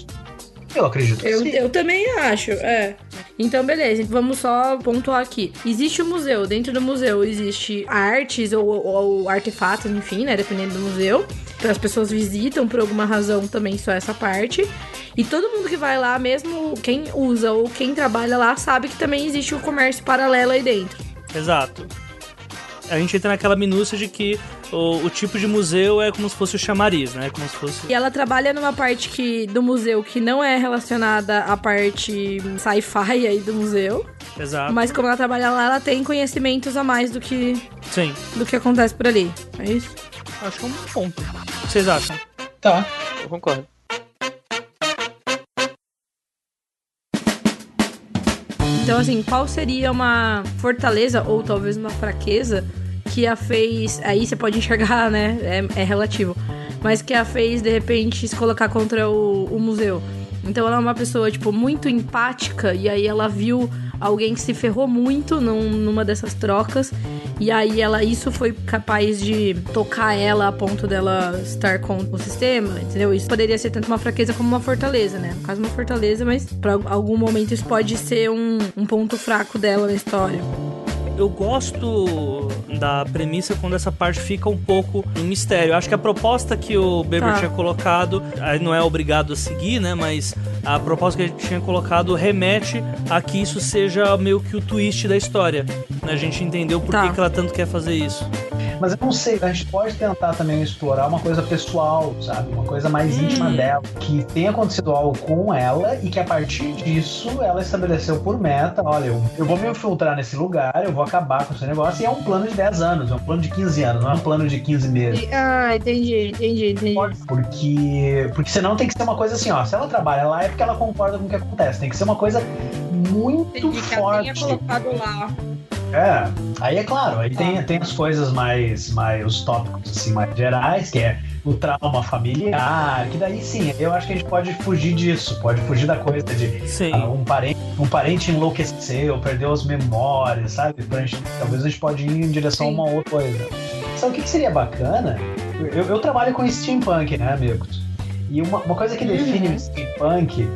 Eu acredito eu, sim. Eu também acho, é. Então, beleza, vamos só pontuar aqui. Existe o um museu, dentro do museu existe artes ou, ou, ou artefatos, enfim, né, dependendo do museu. Então, as pessoas visitam por alguma razão também só essa parte. E todo mundo que vai lá, mesmo quem usa ou quem trabalha lá, sabe que também existe o um comércio paralelo aí dentro. Exato a gente entra naquela minúcia de que o, o, tipo de museu é como se fosse o chamariz, né? Como se fosse... E ela trabalha numa parte que, do museu que não é relacionada à parte sci-fi aí do museu. Exato. Mas como ela trabalha lá, ela tem conhecimentos a mais do que. Sim. Do que acontece por ali. É isso? Acho que é um ponto. O que vocês acham? Tá. Eu concordo. Então, assim, qual seria uma fortaleza ou talvez uma fraqueza que a fez. Aí você pode enxergar, né? É, é relativo. Mas que a fez, de repente, se colocar contra o, o museu. Então ela é uma pessoa, tipo, muito empática, e aí ela viu alguém que se ferrou muito num, numa dessas trocas. E aí ela isso foi capaz de tocar ela a ponto dela estar com o sistema, entendeu? Isso poderia ser tanto uma fraqueza como uma fortaleza, né? No caso, uma fortaleza, mas para algum momento isso pode ser um, um ponto fraco dela na história eu gosto da premissa quando essa parte fica um pouco em mistério. Acho que a proposta que o Beber tá. tinha colocado, aí não é obrigado a seguir, né? Mas a proposta que ele tinha colocado remete a que isso seja meio que o twist da história. Né? A gente entendeu por tá. que ela tanto quer fazer isso. Mas eu não sei, a gente pode tentar também explorar uma coisa pessoal, sabe? Uma coisa mais hum. íntima dela, que tenha acontecido algo com ela e que a partir disso ela estabeleceu por meta: olha, eu, eu vou me infiltrar nesse lugar, eu vou acabar com esse negócio. E é um plano de 10 anos, é um plano de 15 anos, não é um plano de 15 meses. Ah, entendi, entendi, entendi. Porque, porque senão tem que ser uma coisa assim: ó, se ela trabalha lá é porque ela concorda com o que acontece. Tem que ser uma coisa muito entendi, forte. Que ela tenha colocado lá. É, aí é claro, aí tem, tem as coisas mais, mais, os tópicos assim, mais gerais, que é o trauma familiar, que daí sim, eu acho que a gente pode fugir disso, pode fugir da coisa de uh, um, parente, um parente enlouqueceu, perdeu as memórias, sabe? Pra gente, talvez a gente pode ir em direção sim. a uma outra coisa. Sabe o que, que seria bacana? Eu, eu, trabalho com steampunk, né, amigos? E uma, uma coisa que define uhum. o steampunk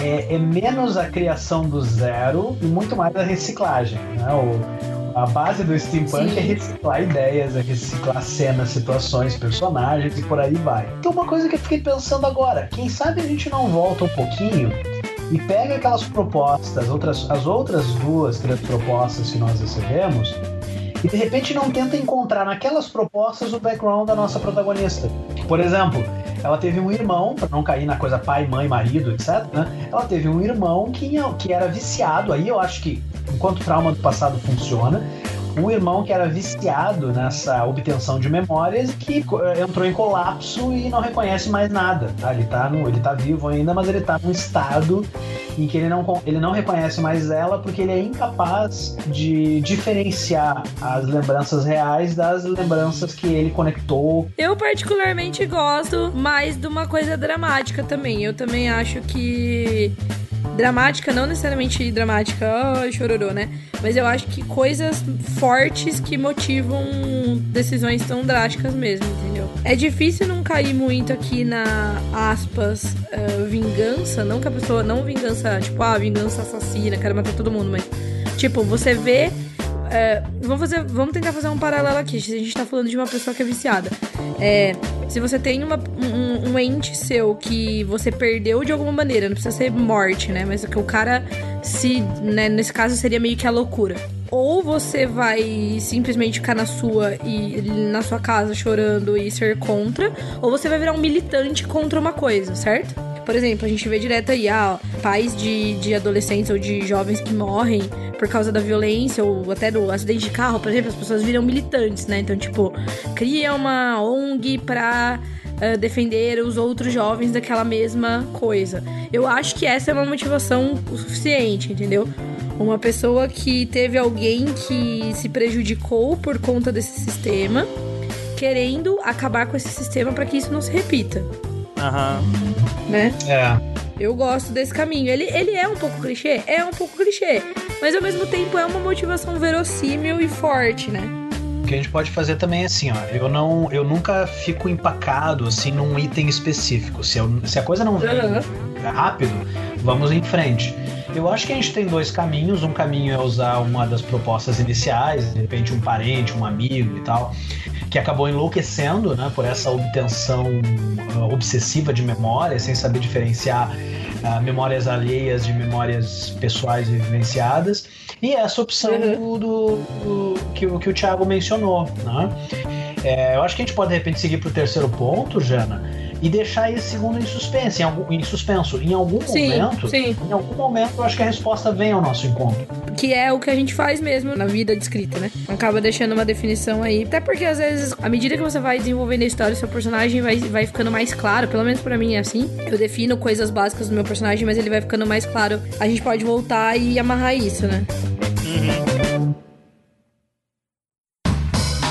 é, é, menos a criação do zero e muito mais a reciclagem. Né? O, a base do steampunk Sim. é reciclar ideias, é reciclar cenas, situações, personagens e por aí vai. Então, uma coisa que eu fiquei pensando agora: quem sabe a gente não volta um pouquinho e pega aquelas propostas, outras, as outras duas, três propostas que nós recebemos e de repente não tenta encontrar naquelas propostas o background da nossa protagonista. Por exemplo, ela teve um irmão, para não cair na coisa pai, mãe, marido, etc. Né? Ela teve um irmão que, que era viciado. Aí eu acho que, enquanto o trauma do passado funciona, um irmão que era viciado nessa obtenção de memórias que eh, entrou em colapso e não reconhece mais nada. Tá? Ele, tá no, ele tá vivo ainda, mas ele tá num estado em que ele não, ele não reconhece mais ela porque ele é incapaz de diferenciar as lembranças reais das lembranças que ele conectou. Eu particularmente gosto mais de uma coisa dramática também. Eu também acho que dramática, não necessariamente dramática, oh, chororô, né? Mas eu acho que coisas fortes que motivam decisões tão drásticas mesmo, entendeu? É difícil não cair muito aqui na aspas uh, vingança, não que a pessoa não vingança, tipo, ah, vingança assassina, quero matar todo mundo, mas tipo, você vê é, vamos, fazer, vamos tentar fazer um paralelo aqui. A gente tá falando de uma pessoa que é viciada. É, se você tem uma, um, um, ente seu que você perdeu de alguma maneira, não precisa ser morte, né? Mas que o cara se. Né, nesse caso seria meio que a loucura. Ou você vai simplesmente ficar na sua e na sua casa chorando e ser contra, ou você vai virar um militante contra uma coisa, certo? Por exemplo, a gente vê direto aí, ah, pais de, de adolescentes ou de jovens que morrem por causa da violência ou até do acidente de carro, por exemplo, as pessoas viram militantes, né? Então, tipo, cria uma ONG pra uh, defender os outros jovens daquela mesma coisa. Eu acho que essa é uma motivação o suficiente, entendeu? Uma pessoa que teve alguém que se prejudicou por conta desse sistema, querendo acabar com esse sistema para que isso não se repita. Aham. Né? É. Eu gosto desse caminho. Ele, ele é um pouco clichê? É um pouco clichê. Mas ao mesmo tempo é uma motivação verossímil e forte, né? O que a gente pode fazer também é assim, ó. Eu não, eu nunca fico empacado assim num item específico. Se, eu, se a coisa não vem uhum. rápido, vamos em frente. Eu acho que a gente tem dois caminhos. Um caminho é usar uma das propostas iniciais, de repente um parente, um amigo e tal que acabou enlouquecendo né, por essa obtenção uh, obsessiva de memória, sem saber diferenciar uh, memórias alheias de memórias pessoais e vivenciadas. E essa opção uhum. do, do, que, que o Thiago mencionou. Né? É, eu acho que a gente pode de repente seguir para o terceiro ponto, Jana e deixar esse segundo em suspenso, em, algum, em suspenso. Em algum sim, momento, sim. em algum momento, eu acho que a resposta vem ao nosso encontro. Que é o que a gente faz mesmo na vida de escrita, né? Acaba deixando uma definição aí. Até porque, às vezes, à medida que você vai desenvolvendo a história, o seu personagem vai, vai ficando mais claro. Pelo menos para mim é assim. Eu defino coisas básicas do meu personagem, mas ele vai ficando mais claro. A gente pode voltar e amarrar isso, né? Uhum.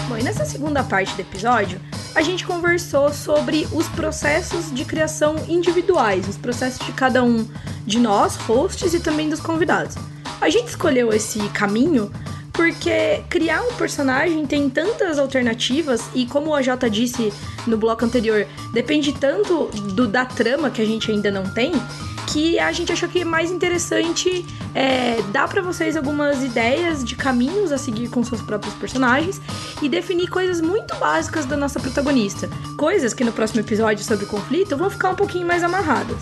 Bom, e nessa segunda parte do episódio, a gente conversou sobre os processos de criação individuais, os processos de cada um de nós, hosts e também dos convidados. A gente escolheu esse caminho porque criar um personagem tem tantas alternativas e como a Jota disse no bloco anterior, depende tanto do, da trama que a gente ainda não tem, que a gente achou que é mais interessante é, dar para vocês algumas ideias de caminhos a seguir com seus próprios personagens e definir coisas muito básicas da nossa protagonista. Coisas que no próximo episódio sobre conflito vão ficar um pouquinho mais amarradas.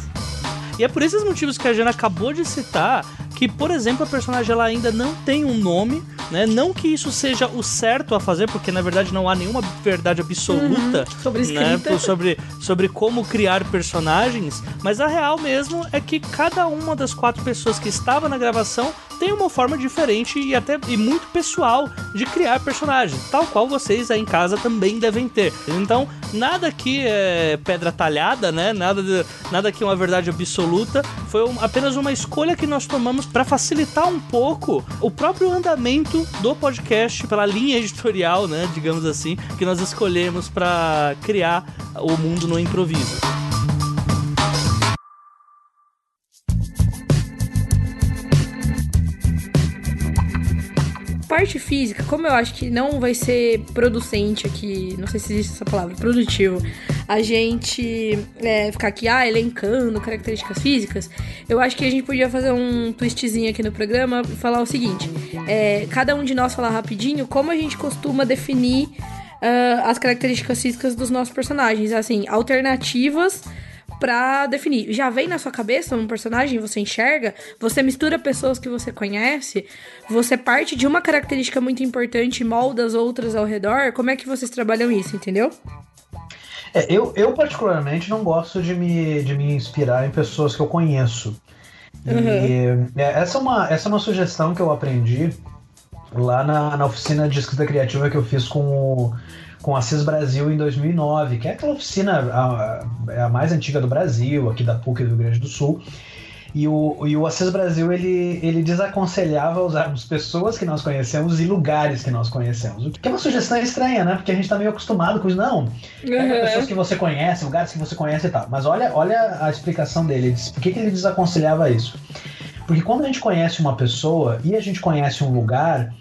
E é por esses motivos que a Jana acabou de citar que, por exemplo, a personagem ela ainda não tem um nome, né? Não que isso seja o certo a fazer, porque na verdade não há nenhuma verdade absoluta uhum, sobre, né? sobre, sobre como criar personagens, mas a real mesmo é que cada uma das quatro pessoas que estava na gravação tem uma forma diferente e até e muito pessoal de criar personagens, tal qual vocês aí em casa também devem ter. Então, nada aqui é pedra talhada, né? Nada, de, nada aqui é uma verdade absoluta. Foi um, apenas uma escolha que nós tomamos para facilitar um pouco o próprio andamento do podcast pela linha editorial, né? Digamos assim, que nós escolhemos para criar o mundo no improviso. Parte física, como eu acho que não vai ser producente aqui, não sei se existe essa palavra, produtivo, a gente é, ficar aqui, ah, elencando características físicas, eu acho que a gente podia fazer um twistzinho aqui no programa e falar o seguinte: é, cada um de nós falar rapidinho como a gente costuma definir uh, as características físicas dos nossos personagens, assim, alternativas pra definir. Já vem na sua cabeça um personagem, você enxerga, você mistura pessoas que você conhece, você parte de uma característica muito importante e molda as outras ao redor. Como é que vocês trabalham isso, entendeu? É, eu, eu, particularmente, não gosto de me, de me inspirar em pessoas que eu conheço. Uhum. E é, essa, é uma, essa é uma sugestão que eu aprendi lá na, na oficina de escrita criativa que eu fiz com o, com a CIS Brasil em 2009, que é aquela oficina a, a, a mais antiga do Brasil, aqui da PUC do Rio Grande do Sul. E o, e o Assis Brasil ele, ele desaconselhava usarmos pessoas que nós conhecemos e lugares que nós conhecemos. O que é uma sugestão estranha, né? Porque a gente tá meio acostumado com isso. Não, uhum. pessoas que você conhece, lugares que você conhece e tal. Mas olha, olha a explicação dele. Por que, que ele desaconselhava isso? Porque quando a gente conhece uma pessoa e a gente conhece um lugar,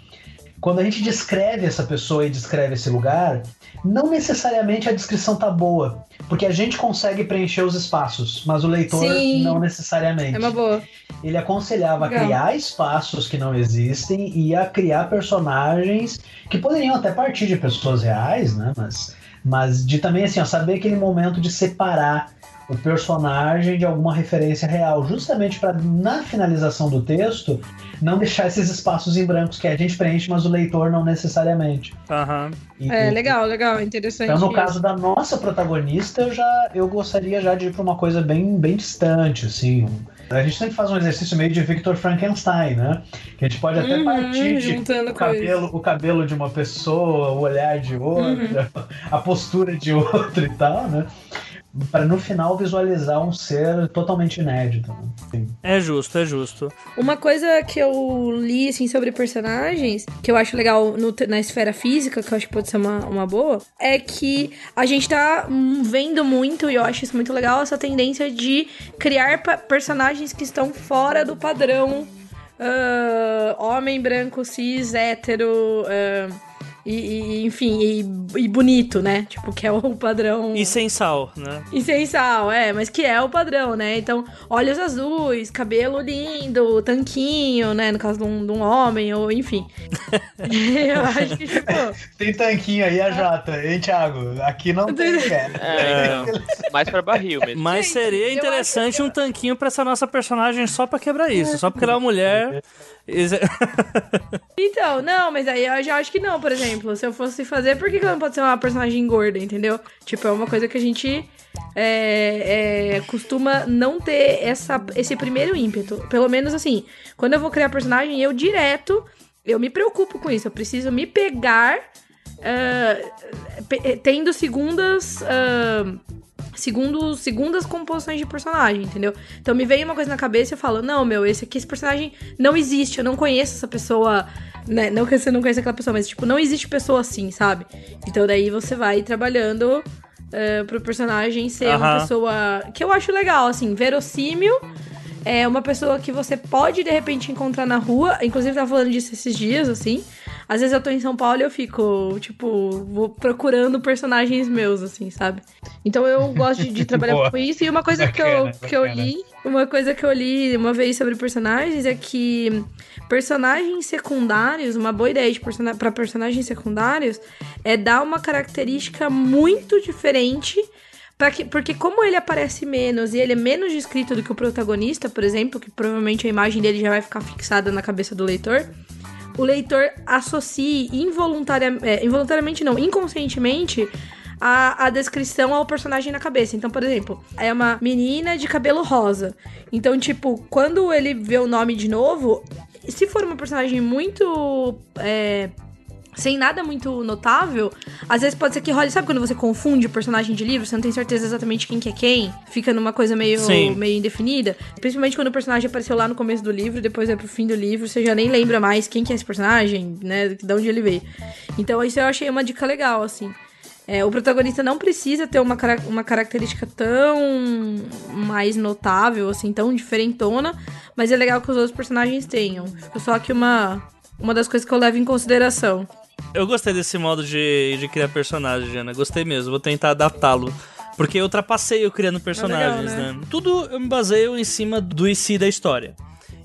quando a gente descreve essa pessoa e descreve esse lugar, não necessariamente a descrição tá boa, porque a gente consegue preencher os espaços, mas o leitor Sim, não necessariamente. É uma boa. Ele aconselhava Legal. a criar espaços que não existem e a criar personagens que poderiam até partir de pessoas reais, né? Mas, mas de também assim, ó, saber aquele momento de separar o personagem de alguma referência real, justamente para na finalização do texto não deixar esses espaços em brancos que a gente preenche, mas o leitor não necessariamente. Uhum. E, é, legal, legal, interessante. Então, no isso. caso da nossa protagonista, eu já eu gostaria já de ir para uma coisa bem, bem distante, assim. A gente sempre faz um exercício meio de Victor Frankenstein, né? Que a gente pode até uhum, partir de o cabelo, o cabelo de uma pessoa, o olhar de outra, uhum. a postura de outra e tal, né? Para no final visualizar um ser totalmente inédito. Né? É justo, é justo. Uma coisa que eu li assim, sobre personagens, que eu acho legal no, na esfera física, que eu acho que pode ser uma, uma boa, é que a gente tá vendo muito, e eu acho isso muito legal, essa tendência de criar personagens que estão fora do padrão uh, homem branco, cis, hétero. Uh, e, e enfim, e, e, bonito, né? Tipo, que é o padrão. E sem sal, né? E sem sal, é, mas que é o padrão, né? Então, olhos azuis, cabelo lindo, tanquinho, né? No caso de um, de um homem, ou enfim. Eu acho que, tipo. Tem tanquinho aí, a Jota, hein, Thiago? Aqui não tem, cara. É, mais pra barril mesmo. Mas seria interessante um tanquinho pra essa nossa personagem só pra quebrar isso, só porque ela é uma mulher. então, não, mas aí eu já acho que não, por exemplo. Se eu fosse fazer, por que ela não pode ser uma personagem gorda, entendeu? Tipo, é uma coisa que a gente é, é, costuma não ter essa, esse primeiro ímpeto. Pelo menos assim, quando eu vou criar personagem, eu direto, eu me preocupo com isso. Eu preciso me pegar uh, tendo segundas. Uh, segundo segundas composições de personagem, entendeu? Então me veio uma coisa na cabeça e eu falo, não, meu, esse aqui, esse personagem não existe, eu não conheço essa pessoa, né? Não que você não conheça aquela pessoa, mas tipo, não existe pessoa assim, sabe? Então daí você vai trabalhando uh, pro personagem ser uhum. uma pessoa que eu acho legal, assim, verossímil. É uma pessoa que você pode de repente encontrar na rua. Inclusive, tava falando disso esses dias, assim. Às vezes eu tô em São Paulo e eu fico, tipo, vou procurando personagens meus, assim, sabe? Então eu gosto de, de trabalhar com isso. E uma coisa bacana, que, eu, que eu li, uma coisa que eu li uma vez sobre personagens é que personagens secundários, uma boa ideia de person para personagens secundários é dar uma característica muito diferente que, porque como ele aparece menos e ele é menos descrito do que o protagonista, por exemplo, que provavelmente a imagem dele já vai ficar fixada na cabeça do leitor, o leitor associe involuntariamente, é, involuntariamente não, inconscientemente a, a descrição ao personagem na cabeça. Então, por exemplo, é uma menina de cabelo rosa. Então, tipo, quando ele vê o nome de novo, se for uma personagem muito é, sem nada muito notável, às vezes pode ser que role. Sabe quando você confunde personagem de livro? Você não tem certeza exatamente quem que é quem? Fica numa coisa meio, meio indefinida. Principalmente quando o personagem apareceu lá no começo do livro, depois é pro fim do livro, você já nem lembra mais quem que é esse personagem, né? De onde ele veio. Então, isso eu achei uma dica legal, assim. É, o protagonista não precisa ter uma, uma característica tão mais notável, assim, tão diferentona, mas é legal que os outros personagens tenham. Fica só aqui uma, uma das coisas que eu levo em consideração. Eu gostei desse modo de, de criar personagem, Jana. Gostei mesmo. Vou tentar adaptá-lo. Porque eu ultrapassei eu criando personagens, é legal, né? né? Tudo eu me baseio em cima do IC da história.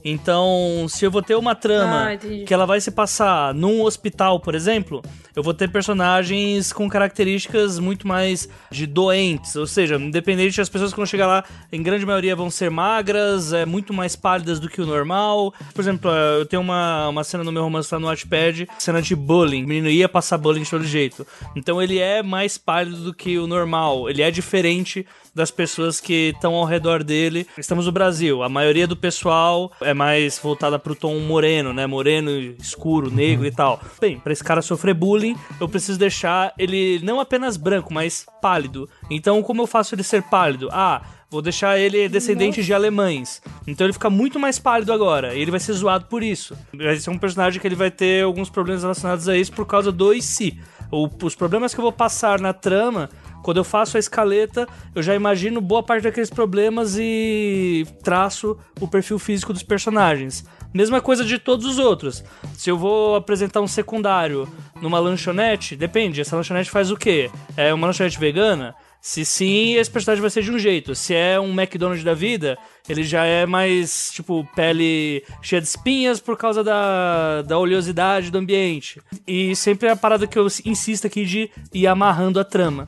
Então, se eu vou ter uma trama Ah, que ela vai se passar num hospital, por exemplo, eu vou ter personagens com características muito mais de doentes, ou seja, independente as pessoas que vão chegar lá, em grande maioria vão ser magras, é muito mais pálidas do que o normal. Por exemplo, eu tenho uma, uma cena no meu romance lá no Watchpad, cena de bullying. O menino ia passar bullying de todo jeito. Então ele é mais pálido do que o normal. Ele é diferente das pessoas que estão ao redor dele. Estamos no Brasil, a maioria do pessoal é mais voltada pro tom moreno, né? Moreno, escuro, negro e tal. Bem, para esse cara sofrer bullying, eu preciso deixar ele não apenas branco, mas pálido. Então, como eu faço ele ser pálido? Ah, Vou deixar ele descendente de alemães. Então ele fica muito mais pálido agora. E ele vai ser zoado por isso. Vai ser um personagem que ele vai ter alguns problemas relacionados a isso por causa do IC. Os problemas que eu vou passar na trama, quando eu faço a escaleta, eu já imagino boa parte daqueles problemas e traço o perfil físico dos personagens. Mesma coisa de todos os outros. Se eu vou apresentar um secundário numa lanchonete, depende, essa lanchonete faz o quê? É uma lanchonete vegana? Se sim, esse personagem vai ser de um jeito. Se é um McDonald's da vida, ele já é mais, tipo, pele cheia de espinhas por causa da, da oleosidade do ambiente. E sempre é a parada que eu insisto aqui de ir amarrando a trama.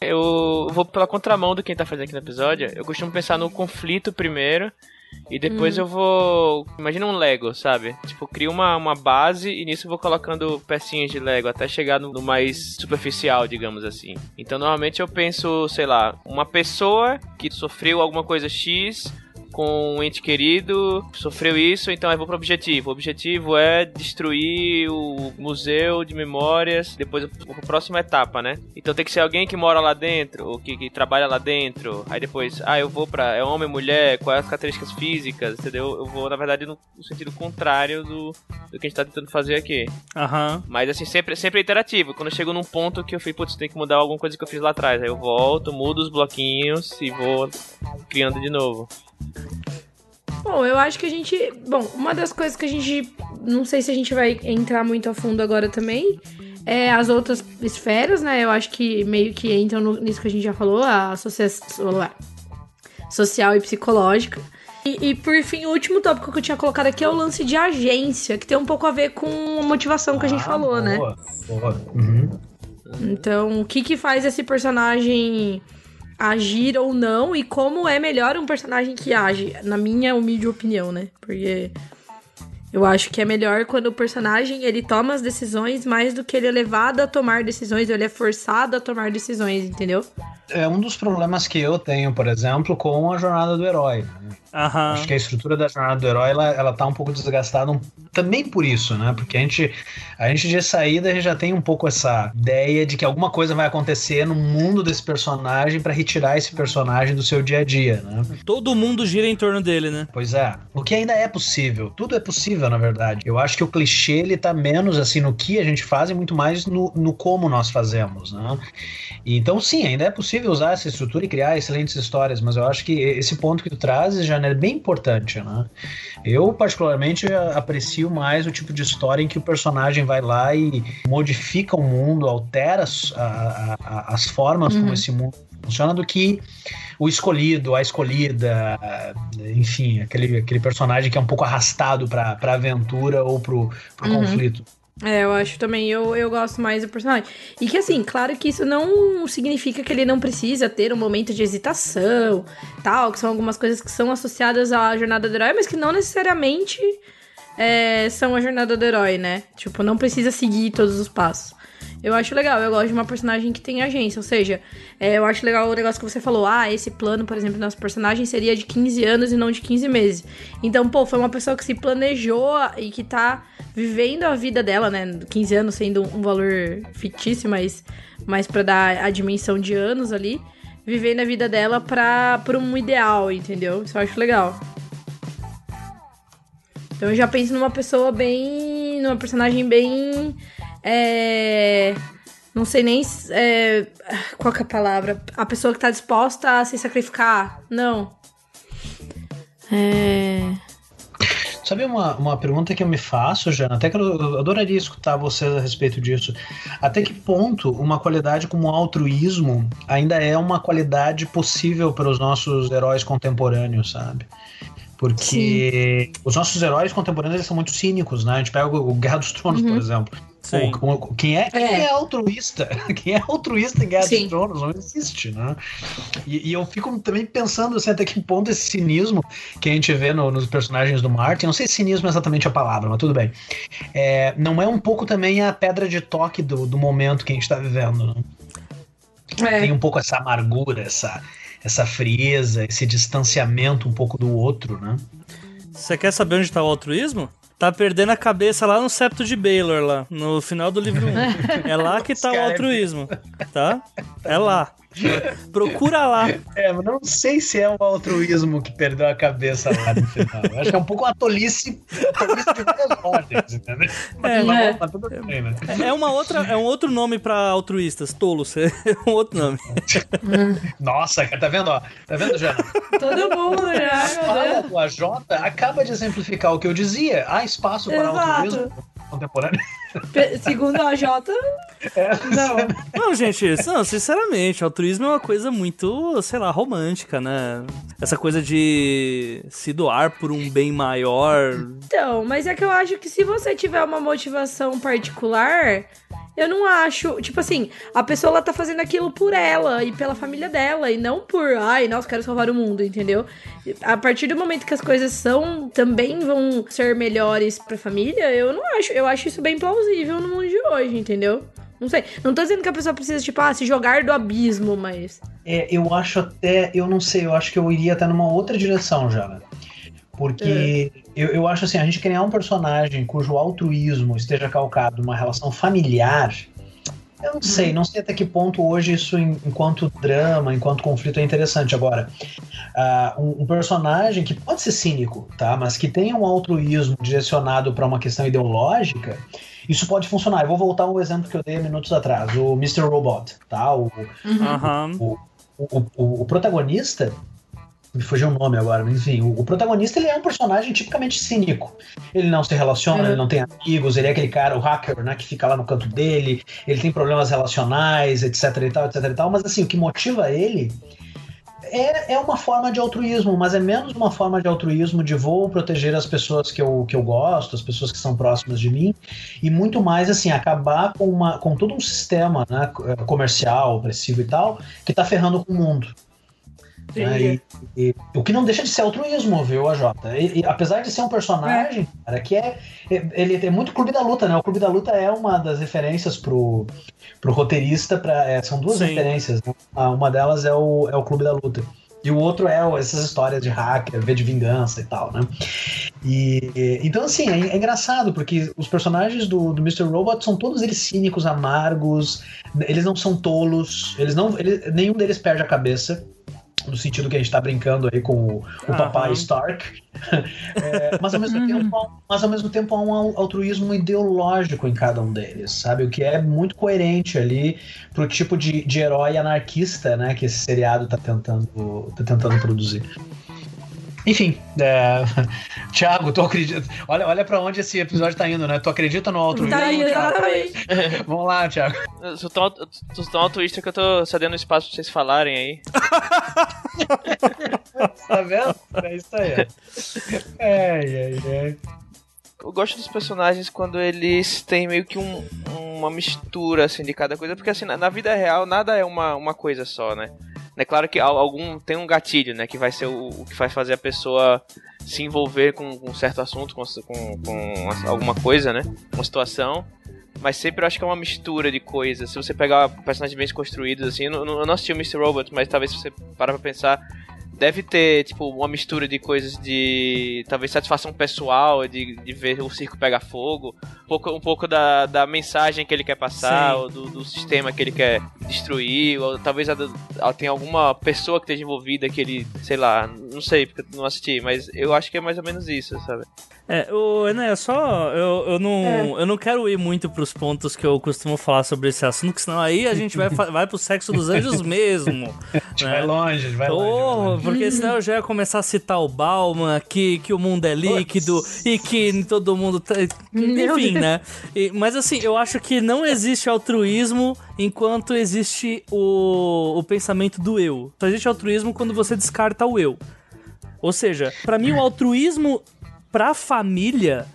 Eu vou pela contramão do quem tá fazendo aqui no episódio. Eu costumo pensar no conflito primeiro. E depois eu vou. Imagina um Lego, sabe? Tipo, crio uma, uma base e nisso eu vou colocando pecinhas de Lego até chegar no, no mais superficial, digamos assim. Então normalmente eu penso, sei lá, uma pessoa que sofreu alguma coisa X com um ente querido, sofreu isso, então eu vou pro objetivo. O objetivo é destruir o museu de memórias, depois pra próxima etapa, né? Então tem que ser alguém que mora lá dentro, ou que, que trabalha lá dentro. Aí depois, ah, eu vou pra. É homem, mulher, quais as características físicas, entendeu? Eu vou, na verdade, no, sentido contrário do, do que a gente tá tentando fazer aqui. Aham. Mas assim, sempre, sempre é interativo. Quando eu chego num ponto que eu fui, putz, tem que mudar alguma coisa que eu fiz lá atrás. Aí eu volto, mudo os bloquinhos e vou criando de novo. Bom, eu acho que a gente. Bom, uma das coisas que a gente. Não sei se a gente vai entrar muito a fundo agora também. É as outras esferas, né? Eu acho que meio que entram no- nisso que a gente já falou, a associação social e psicológica. E, e, por fim, o último tópico que eu tinha colocado aqui é o lance de agência, que tem um pouco a ver com a motivação que a gente Ah, falou, né? boa, Boa. Uhum. Então, o que que faz esse personagem agir ou não e como é melhor um personagem que age, na minha humilde opinião, né? Porque eu acho que é melhor quando o personagem ele toma as decisões mais do que ele é levado a tomar decisões, ou ele é forçado a tomar decisões, entendeu? É um dos problemas que eu tenho, por exemplo, com a jornada do herói. né? Aham. Acho que a estrutura da jornada do herói ela, ela tá um pouco desgastada um- também por isso, né? Porque a gente, a gente de saída gente já tem um pouco essa ideia de que alguma coisa vai acontecer no mundo desse personagem para retirar esse personagem do seu dia a dia, né? Todo mundo gira em torno dele, né? Pois é. O que ainda é possível. Tudo é possível, na verdade. Eu acho que o clichê ele tá menos assim no que a gente faz e muito mais no, no como nós fazemos, né? E, então, sim, ainda é possível usar essa estrutura e criar excelentes histórias, mas eu acho que esse ponto que tu trazes já é bem importante, né? Eu, particularmente, aprecio mais o tipo de história em que o personagem vai lá e modifica o mundo, altera as, a- a- as formas como esse mundo funciona do que o escolhido, a escolhida, enfim, aquele, aquele personagem que é um pouco arrastado pra, pra aventura ou pro, pro Uhum. conflito. É, eu acho também, eu, eu gosto mais do personagem. E que assim, claro que isso não significa que ele não precisa ter um momento de hesitação, tal, que são algumas coisas que são associadas à jornada do herói, mas que não necessariamente é, são a jornada do herói, né? Tipo, não precisa seguir todos os passos. Eu acho legal, eu gosto de uma personagem que tem agência, ou seja, é, eu acho legal o negócio que você falou, ah, esse plano, por exemplo, nosso personagem seria de 15 anos e não de 15 meses. Então, pô, foi uma pessoa que se planejou e que tá vivendo a vida dela, né? 15 anos sendo um valor fictício, mas, mas para dar a dimensão de anos ali, vivendo a vida dela pra, pra um ideal, entendeu? Isso eu acho legal. Então eu já penso numa pessoa bem. numa personagem bem. É. Não sei nem. é, qual é a palavra? A pessoa que tá disposta a se sacrificar. Não. É. Sabe uma, uma pergunta que eu me faço, Jana? Até que eu adoraria escutar vocês a respeito disso. Até que ponto uma qualidade como o altruísmo ainda é uma qualidade possível para os nossos heróis contemporâneos, sabe? Porque Sim. os nossos heróis contemporâneos são muito cínicos, né? A gente pega o Guerra dos Tronos, uhum. por exemplo. Sim. O, quem, é, quem é. é. altruísta? Quem é altruísta em Guerra Sim. dos Tronos? Não existe, né? E, e, eu fico também pensando assim, até que ponto esse cinismo que a gente vê no, nos personagens do Martin, não sei se cinismo é exatamente a palavra, mas tudo bem. É, não é um pouco também a pedra de toque do, do momento que a gente está vivendo, né? É. Tem um pouco essa amargura, essa, essa frieza, esse distanciamento um pouco do outro, né? Você quer saber onde está o altruísmo? Tá perdendo a cabeça lá no septo de Baylor, lá, no final do livro 1. é lá que tá o altruísmo, tá? É lá. Procura lá. É, mas não sei se é o altruísmo que perdeu a cabeça lá no final. Eu acho que é um pouco uma tolice, tolice de várias ordens, entendeu? É, né? bem, né? é, uma outra, é um outro nome pra altruístas, tolos. É um outro nome. Nossa, tá vendo, ó? Tá vendo, Jana? Todo mundo já. A fala do AJ acaba de exemplificar o que eu dizia. Há espaço para Exato. altruísmo contemporâneo. Segundo a Jota, é, não. Não, gente, não, sinceramente, altruísmo é uma coisa muito, sei lá, romântica, né? Essa coisa de se doar por um bem maior. Então, mas é que eu acho que se você tiver uma motivação particular, eu não acho. Tipo assim, a pessoa ela tá fazendo aquilo por ela e pela família dela, e não por, ai, nossa, quero salvar o mundo, entendeu? A partir do momento que as coisas são, também vão ser melhores pra família, eu não acho. Eu acho isso bem plausível no mundo de hoje, entendeu? Não sei. Não tô dizendo que a pessoa precisa, tipo, ah, se jogar do abismo, mas. É, eu acho até. Eu não sei, eu acho que eu iria até numa outra direção já, né? Porque é. eu, eu acho assim, a gente criar um personagem cujo altruísmo esteja calcado numa relação familiar, eu não sei, não sei até que ponto hoje isso, enquanto drama, enquanto conflito, é interessante. Agora, uh, um, um, personagem que pode ser cínico, tá? Mas que tenha um altruísmo direcionado para uma questão ideológica, isso pode funcionar. Eu vou voltar ao exemplo que eu dei minutos atrás, o Mr. Robot, tá? O, uhum. o, o, o, o protagonista me fugiu o nome agora, mas enfim, o, o, protagonista ele é um personagem tipicamente cínico. Ele não se relaciona, uhum. ele não tem amigos, ele é aquele cara, o hacker, né, que fica lá no canto dele, ele tem problemas relacionais, etc e tal, etc e tal, mas assim, o que motiva ele é, é uma forma de altruísmo, mas é menos uma forma de altruísmo de vou proteger as pessoas que eu, que eu gosto, as pessoas que são próximas de mim, e muito mais assim, acabar com, uma, com todo um sistema né, comercial, opressivo e tal, que está ferrando com o mundo. Né? E, e, o que não deixa de ser altruísmo, viu, AJ? E, e apesar de ser um personagem, é. cara, que é. Ele é muito clube da luta, né? O clube da luta é uma das referências pro, pro roteirista. Pra, é, são duas Sim. referências. Né? Uma delas é o, é o clube da luta. E o outro é essas histórias de hacker, V de vingança e tal, né? E, então, assim, é, é, engraçado, porque os personagens do, do Mr. Robot são todos eles cínicos, amargos, eles não são tolos, eles não, ele, nenhum deles perde a cabeça no sentido que a gente está brincando aí com o, o papai Stark. é, mas, ao mesmo uhum. tempo, mas ao mesmo tempo há um altruísmo ideológico em cada um deles, sabe? O que é muito coerente ali pro tipo de, de herói anarquista, né, que esse seriado está tentando, tá tentando produzir. Enfim, é... Thiago, tu acredita. Olha, olha pra onde esse episódio tá indo, né? Tu acredita no altruísmo? Tá exatamente. Vamos lá, Thiago. Eu sou tão, tão altruísta que eu tô cedendo espaço pra vocês falarem aí. tá vendo? É isso aí. É, é, é. Eu gosto dos personagens quando eles têm meio que um, uma mistura assim de cada coisa, porque assim, na, na vida real nada é uma, uma coisa só, né? É claro que algum tem um gatilho, né? Que vai ser o, o que vai fazer a pessoa se envolver com, com um certo assunto, com, com, com, alguma coisa, né? Uma situação. Mas sempre eu acho que é uma mistura de coisas. Se você pegar personagens bem construídos, assim, eu não, eu não assisti o Mr. Robot, mas talvez se você parar pra pensar, deve ter, tipo, uma mistura de coisas de. talvez satisfação pessoal, de, de ver o circo pegar fogo, um pouco, um pouco da, da mensagem que ele quer passar, ou do, do sistema que ele quer, destruir, ou talvez ela tenha alguma pessoa que esteja envolvida que ele, sei lá, não sei, porque eu não assisti, mas eu acho que é mais ou menos isso, sabe? É, o Ené, só eu, eu, não, é. eu não quero ir muito pros pontos que eu costumo falar sobre esse assunto, que senão aí a gente vai, vai pro sexo dos anjos mesmo. a gente né? vai longe, vai oh, longe. Porque senão eu já ia começar a citar o Bauman, que, que o mundo é líquido e que todo mundo. Tá, enfim, né? E, mas assim, eu acho que não existe altruísmo enquanto existe o, o pensamento do eu. Só existe altruísmo quando você descarta o eu. Ou seja, para mim o altruísmo pra família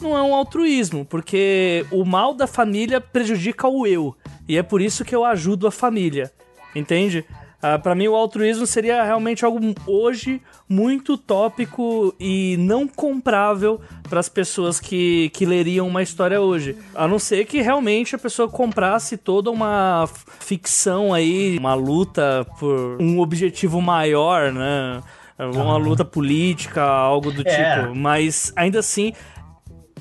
não é um altruísmo, porque o mal da família prejudica o eu. E é por isso que eu ajudo a família. Entende? Uh, para mim, o altruísmo seria realmente algo hoje muito tópico e não comprável para as pessoas que, que leriam uma história hoje. A não ser que realmente a pessoa comprasse toda uma ficção aí, uma luta por um objetivo maior, né? uma luta política, algo do é. tipo. Mas ainda assim,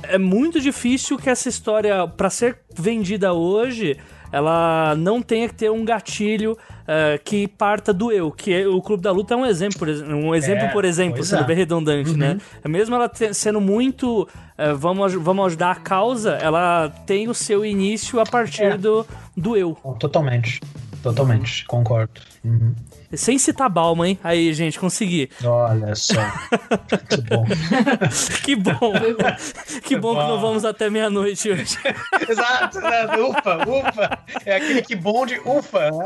é muito difícil que essa história, para ser vendida hoje, ela não tenha que ter um gatilho uh, que parta do eu. Que é, o Clube da Luta é um exemplo, por, um exemplo, é, por exemplo, sendo é. bem redundante, né? uhum. né? Mesmo ela sendo muito. Uh, vamos, vamos ajudar a causa, ela tem o seu início a partir é. do, do eu. Totalmente. Totalmente, concordo. Uhum. Sem citar Balma, hein? Aí, gente, consegui. Olha só. que bom. que bom. que bom, que não vamos até meia-noite hoje. exato, exato. Ufa, ufa. É aquele que bom de ufa. Né?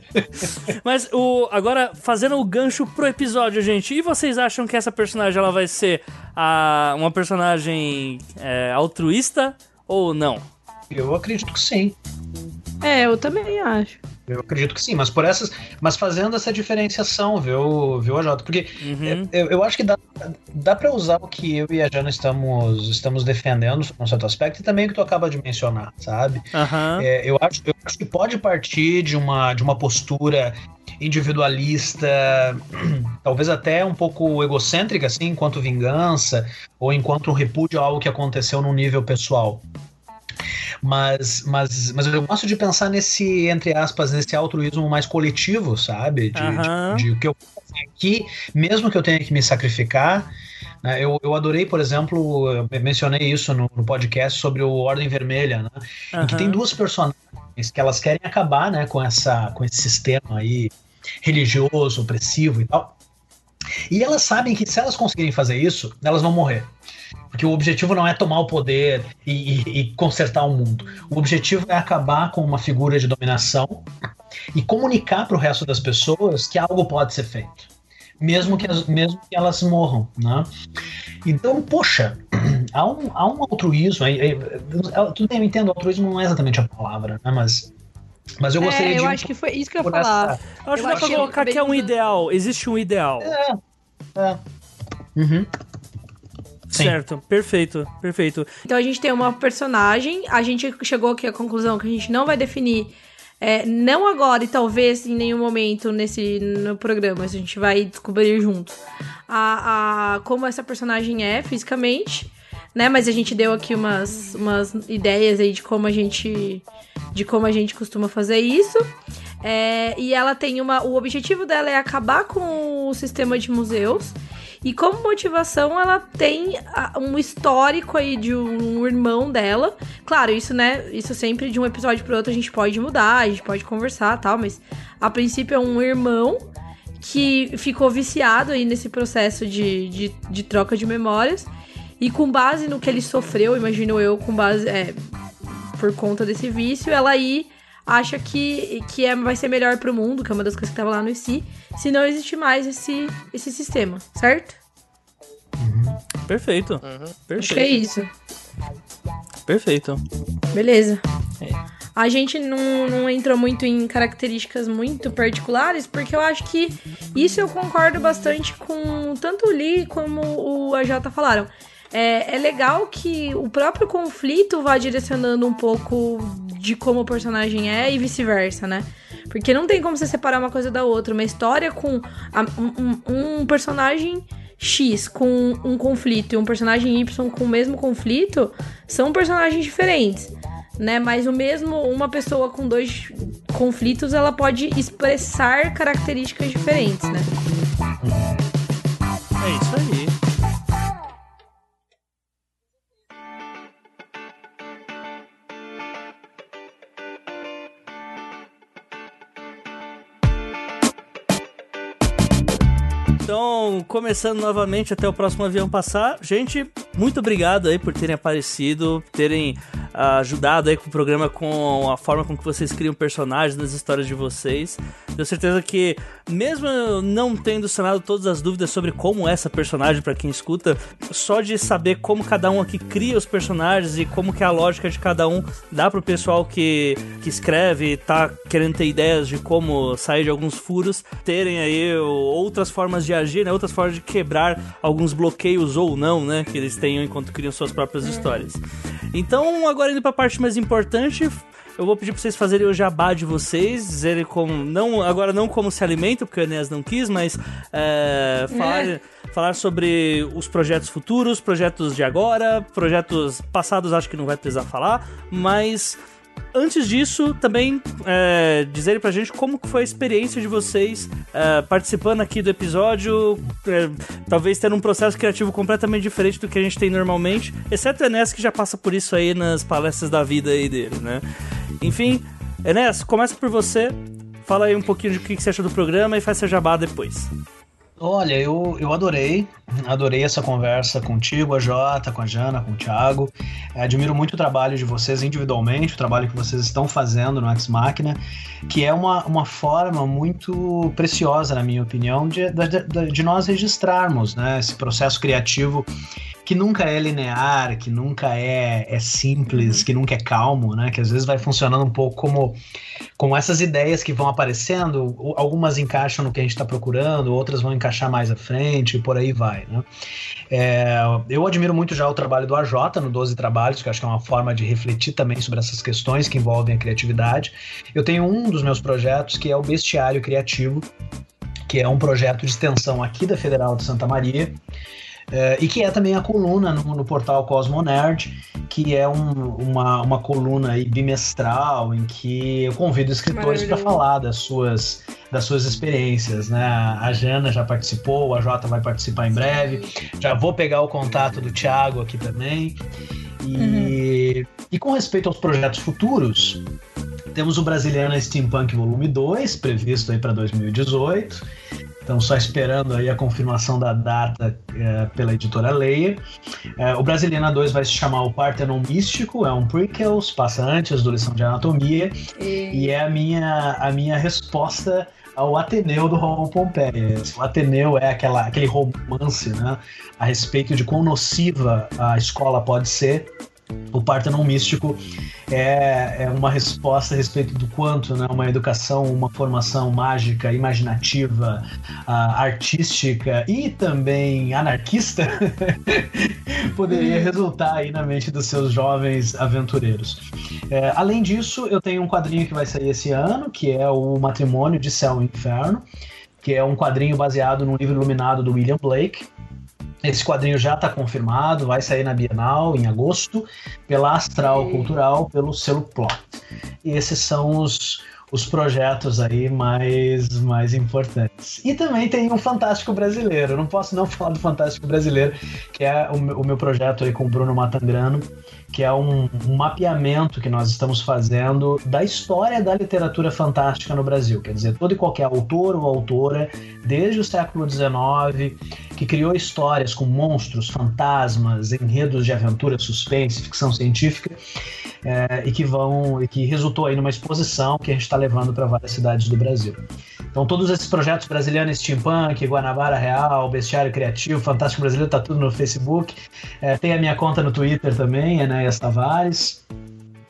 Mas o, agora, fazendo o gancho pro episódio, gente. E vocês acham que essa personagem ela vai ser a, uma personagem é, altruísta ou não? Eu acredito que sim. É, eu também acho. Eu acredito que sim, mas por essas, mas fazendo essa diferenciação, viu, viu, AJ? Porque uhum. eu, eu, acho que dá, dá para usar o que eu e a Jana estamos, estamos defendendo num certo aspecto e também o que tu acaba de mencionar, sabe? Uhum. É, eu, acho, eu acho que pode partir de uma, de uma postura individualista, talvez até um pouco egocêntrica, assim, enquanto vingança ou enquanto um repúdio a algo que aconteceu num nível pessoal. Mas, mas, mas eu gosto de pensar nesse, entre aspas, nesse altruísmo mais coletivo, sabe? De, uhum. de, o que eu aqui, mesmo que eu tenha que me sacrificar. Né? Eu, eu adorei, por exemplo, eu mencionei isso no, no podcast sobre o Ordem Vermelha, né? Uhum. Em que tem duas personagens que elas querem acabar né, com, essa, com esse sistema aí religioso, opressivo e tal. E elas sabem que se elas conseguirem fazer isso, elas vão morrer. Porque o objetivo não é tomar o poder e, e, e consertar o mundo. O objetivo é acabar com uma figura de dominação e comunicar para o resto das pessoas que algo pode ser feito. Mesmo que, as, mesmo que elas morram, né? Então, poxa, há um, há um altruísmo. É, é, tudo bem, eu entendo, altruísmo não é exatamente a palavra, né? Mas mas eu gostaria é, eu de. Eu acho que foi isso que eu ia falar. Essa... Eu acho que dá pra colocar que é um ideal. Existe um ideal. É. é. Uhum. Sim. Certo, perfeito, perfeito. Então a gente tem uma personagem, a gente chegou aqui à conclusão que a gente não vai definir, é, não agora e talvez em nenhum momento nesse no programa, a gente vai descobrir junto a, a, como essa personagem é fisicamente, né? Mas a gente deu aqui umas, umas ideias aí de como a gente de como a gente costuma fazer isso. É, e ela tem uma. O objetivo dela é acabar com o sistema de museus e como motivação, ela tem um histórico aí de um irmão dela. Claro, isso, né? Isso sempre de um episódio pro outro a gente pode mudar, a gente pode conversar tal, mas a princípio é um irmão que ficou viciado aí nesse processo de, de, de troca de memórias. E com base no que ele sofreu, imagino eu, com base. É, por conta desse vício, ela aí acha que, que é, vai ser melhor pro mundo, que é uma das coisas que tava lá no IC, se não existe mais esse, esse sistema, certo? Uhum. Perfeito. Uhum. Perfeito. Acho que é isso. Perfeito. Beleza. É. A gente não, não entrou muito em características muito particulares, porque eu acho que isso eu concordo bastante com tanto o Lee como o AJ falaram. É, é legal que o próprio conflito vá direcionando um pouco de como o personagem é e vice-versa, né? Porque não tem como você separar uma coisa da outra. Uma história com a, um, um, personagem X com um conflito e um personagem Y com o mesmo conflito são personagens diferentes. né? Mas o mesmo, uma pessoa com dois conflitos, ela pode expressar características diferentes, né? É isso aí. Então, começando novamente até o próximo avião passar. Gente, muito obrigado aí por terem aparecido, terem uh, ajudado aí com o programa com a forma com que vocês criam personagens nas histórias de vocês. Tenho certeza que, mesmo não tendo sanado todas as dúvidas sobre como é essa personagem para quem escuta, só de saber como cada um aqui cria os personagens e como que é a lógica de cada um dá pro pessoal que, que escreve e tá querendo ter ideias de como sair de alguns furos, terem aí outras formas de agir, né? Outras formas de quebrar alguns bloqueios ou não, né? Que eles tenham enquanto criam suas próprias histórias. Então, agora indo pra parte mais importante, eu vou pedir pra vocês fazerem o jabá de vocês, dizerem como. Não, agora não como se alimenta, porque o Enéas não quis, mas é, falar, é. falar sobre os projetos futuros, projetos de agora, projetos passados acho que não vai precisar falar, mas antes disso, também é, dizerem pra gente como foi a experiência de vocês é, participando aqui do episódio, é, talvez tendo um processo criativo completamente diferente do que a gente tem normalmente, exceto o Enes que já passa por isso aí nas palestras da vida aí dele, né? Enfim, Enes, começa por você, fala aí um pouquinho de o que você acha do programa e faz seu jabá depois. Olha, eu, eu adorei, adorei essa conversa contigo, a Jota, com a Jana, com o Thiago. Admiro muito o trabalho de vocês individualmente, o trabalho que vocês estão fazendo no Ex Machina, que é uma, uma forma muito preciosa, na minha opinião, de, de, de nós registrarmos né, esse processo criativo que nunca é linear, que nunca é, é simples, que nunca é calmo, né? Que às vezes vai funcionando um pouco como, como essas ideias que vão aparecendo, algumas encaixam no que a gente está procurando, outras vão encaixar mais à frente e por aí vai, né? É, eu admiro muito já o trabalho do AJ no 12 Trabalhos, que eu acho que é uma forma de refletir também sobre essas questões que envolvem a criatividade. Eu tenho um dos meus projetos que é o Bestiário Criativo, que é um projeto de extensão aqui da Federal de Santa Maria. É, e que é também a coluna no, no portal Cosmo Nerd, que é um, uma, uma coluna bimestral em que eu convido escritores para falar das suas, das suas experiências. Né? A Jana já participou, a Jota vai participar em breve. Já vou pegar o contato do Thiago aqui também. E, uhum. e com respeito aos projetos futuros, temos o Brasiliana Steampunk Volume 2, previsto aí para 2018. Então, só esperando aí a confirmação da data é, pela editora Leia. É, o Brasiliana 2 vai se chamar O Partenon Místico, é um prequel, passa antes do Lição de Anatomia, e, e é a minha, a minha resposta ao Ateneu do Romulo Pompeia. O Ateneu é aquela, aquele romance né, a respeito de quão nociva a escola pode ser o Partenon Místico é, é uma resposta a respeito do quanto né, uma educação, uma formação mágica, imaginativa, uh, artística e também anarquista poderia resultar aí na mente dos seus jovens aventureiros. É, além disso, eu tenho um quadrinho que vai sair esse ano, que é o Matrimônio de Céu e Inferno, que é um quadrinho baseado no livro iluminado do William Blake. Esse quadrinho já está confirmado, vai sair na Bienal em agosto, pela Astral Cultural, pelo selo Plot. E esses são os, os projetos aí mais, mais importantes. E também tem um Fantástico Brasileiro. Eu não posso não falar do Fantástico Brasileiro, que é o meu, o meu projeto aí com o Bruno Matangrano, que é um, um, mapeamento que nós estamos fazendo da história da literatura fantástica no Brasil. Quer dizer, todo e qualquer autor ou autora, desde o século XIX, que criou histórias com monstros, fantasmas, enredos de aventura, suspense, ficção científica, é, e que vão e que resultou aí numa exposição que a gente está levando para várias cidades do Brasil. Então, todos esses projetos brasileiros, Steampunk, Guanabara Real, Bestiário Criativo, Fantástico Brasileiro, tá tudo no Facebook. É, tem a minha conta no Twitter também, Enéas Tavares.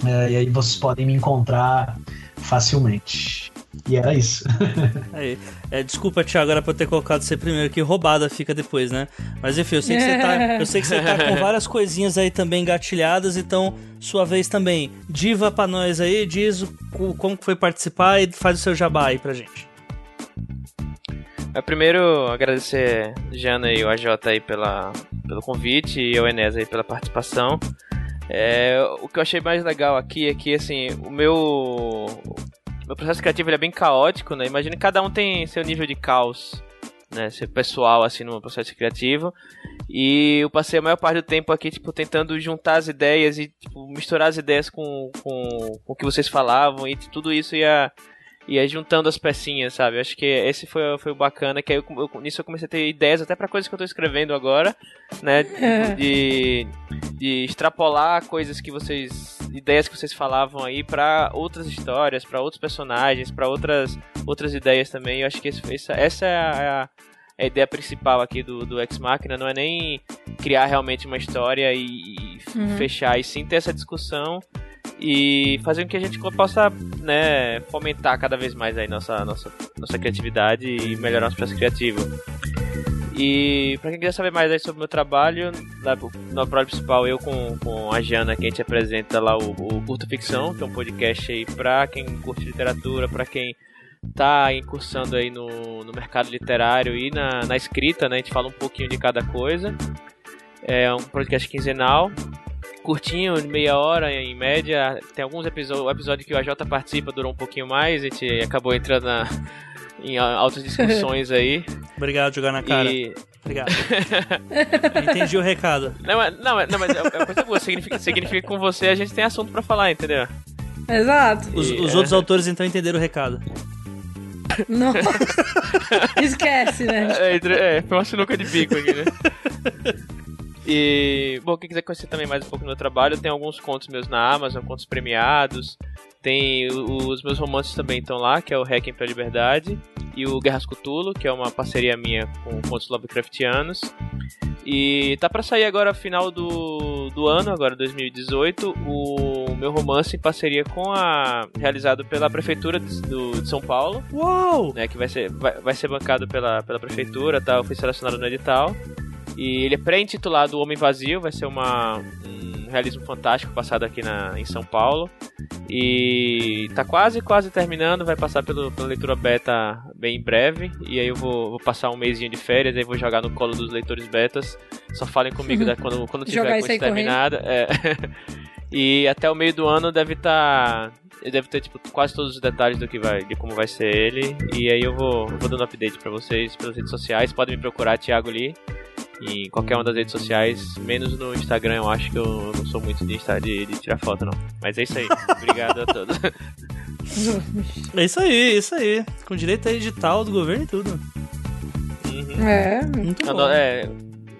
É, e aí vocês podem me encontrar facilmente. E era isso. Aí. É, desculpa, Thiago, era pra eu ter colocado você primeiro, que roubada fica depois, né? Mas enfim, eu sei que você tá, eu sei que você tá com várias coisinhas aí também engatilhadas, então sua vez também. Diva pra nós aí, diz o, como foi participar e faz o seu jabá aí pra gente. É, primeiro, agradecer Jana e o AJ aí pela, pelo convite e o Enes aí pela participação. É, o que eu achei mais legal aqui é que, assim, o meu, meu processo criativo é bem caótico, né? Imagina que cada um tem seu nível de caos, né? Ser pessoal, assim, no processo criativo. E eu passei a maior parte do tempo aqui, tipo, tentando juntar as ideias e tipo, misturar as ideias com, com, com o que vocês falavam e tudo isso ia e aí juntando as pecinhas, sabe? Acho que esse foi, foi o bacana, que aí eu, eu, nisso eu comecei a ter ideias até para coisas que eu tô escrevendo agora, né? De, de extrapolar coisas que vocês. ideias que vocês falavam aí para outras histórias, para outros personagens, para outras, outras ideias também. Eu acho que esse, essa, essa é a, a ideia principal aqui do, do Ex Machina, não é nem criar realmente uma história e, e uhum. fechar, e sim ter essa discussão e fazer com que a gente possa né, fomentar cada vez mais aí nossa, nossa, nossa criatividade e melhorar nosso processo criativo. E para quem quiser saber mais aí sobre o meu trabalho, no próprio principal, eu com, com a Jana, que a gente apresenta lá o, o Curto Ficção, que é um podcast aí para quem curte literatura, para quem tá incursando aí no, no mercado literário e na, na escrita, né? A gente fala um pouquinho de cada coisa. É um podcast quinzenal curtinho, de meia hora em média. Tem alguns episódios, o episódio que o AJ participa durou um pouquinho mais, a gente acabou entrando na, em altas discussões aí. Obrigado, jogar na cara. E... Obrigado. Entendi o recado. Não, não, não mas é, é coisa boa. Significa, significa que com você a gente tem assunto pra falar, entendeu? Exato. Os, os é... outros autores então entenderam o recado. Nossa. Esquece, né? É, é, foi uma sinuca de bico aqui, né? E, bom, quem quiser conhecer também mais um pouco do meu trabalho, tem alguns contos meus na Amazon, contos premiados. Tem os meus romances também estão lá, que é o Hacking pra Liberdade e o Guerras Cthulhu, que é uma parceria minha com contos Lovecraftianos. E tá para sair agora final do, do ano, agora 2018, o meu romance em parceria com a realizado pela prefeitura de, do, de São Paulo. Uau! Né, que vai ser vai, vai ser bancado pela, pela prefeitura, tá? Eu fui selecionado no edital. E ele é pré-intitulado O Homem Vazio, vai ser uma, um realismo fantástico passado aqui na, em São Paulo. E tá quase, quase terminando, vai passar pelo, pela leitura beta bem em breve. E aí eu vou, vou passar um mêsinho de férias, aí vou jogar no colo dos leitores betas. Só falem comigo né, quando, quando tiver com isso terminada. É. e até o meio do ano deve estar. Tá, deve ter tipo, quase todos os detalhes do que vai, de como vai ser ele. E aí eu vou, vou dando update para vocês pelas redes sociais. Podem me procurar, Thiago Lee em qualquer uma das redes sociais, menos no Instagram, eu acho que eu não sou muito de, de, de tirar foto, não. Mas é isso aí. Obrigado a todos. É isso aí, é isso aí. Com direito a edital do governo e tudo. Uhum. É, muito bom. É,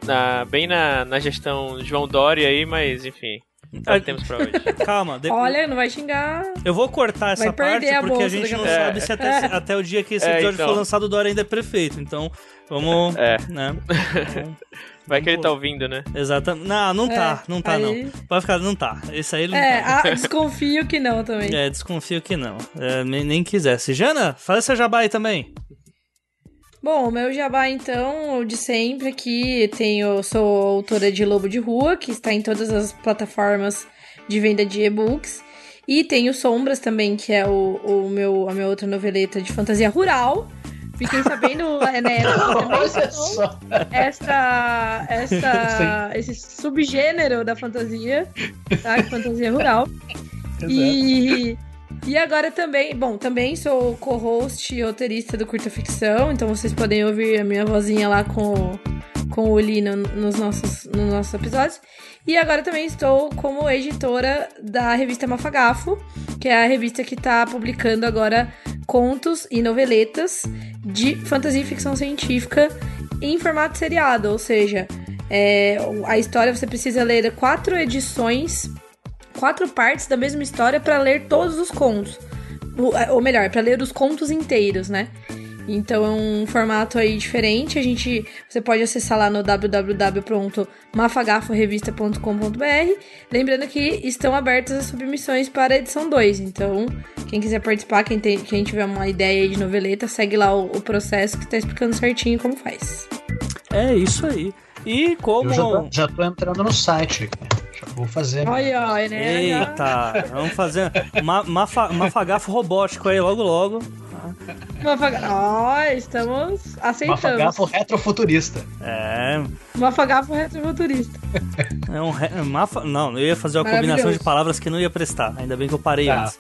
na, bem na, na gestão João Dória aí, mas enfim. É, temos pra hoje. Calma. Depois... Olha, não vai xingar. Eu vou cortar essa parte a porque a gente não é. sabe se até, é. até o dia que esse é, episódio então. for lançado o Dória ainda é prefeito. Então, vamos. É. Né? Vai que ele tá ouvindo, né? Exatamente. Não, não tá, é, não tá, aí... não. Vai ficar, não tá. Esse aí ele não é, tá. Ah, desconfio que não também. É, desconfio que não. É, nem quisesse. Jana, faz essa jabá aí também. Bom, o meu jabá, então, de sempre aqui, tenho, sou autora de Lobo de Rua, que está em todas as plataformas de venda de e-books. E tenho Sombras também, que é o, o meu, a minha outra noveleta de fantasia rural. Fiquem sabendo, é, né? Olha só. Essa, essa, esse subgênero da fantasia, tá? Fantasia rural. Exato. E e agora também, bom, também sou co-host e roteirista do Curta Ficção, então vocês podem ouvir a minha vozinha lá com, com o Lino nos nossos, nos nossos episódios. E agora também estou como editora da revista Mafagafo, que é a revista que está publicando agora contos e noveletas de fantasia e ficção científica em formato seriado, ou seja, é, a história você precisa ler quatro edições quatro partes da mesma história para ler todos os contos. É, ou melhor, para ler os contos inteiros, né? Então é um formato aí diferente. A gente, você pode acessar lá no www.mafagaforevista.com.br. Lembrando que estão abertas as submissões para a edição 2. Então, quem quiser participar, quem, tem, quem tiver uma ideia de noveleta, segue lá o, o processo que está explicando certinho como faz. É isso aí. E como. Eu já tô, já tô entrando no site aqui. Já vou fazer. Olha, olha, né? Eita, vamos fazer ma, mafa, mafagafo robótico aí logo logo. Mafagafo. Ó, estamos aceitando. Mafagafo retrofuturista. É. Mafagafo retrofuturista. É um re... mafa... Não, eu ia fazer uma combinação de palavras que não ia prestar. Ainda bem que eu parei Tá. antes.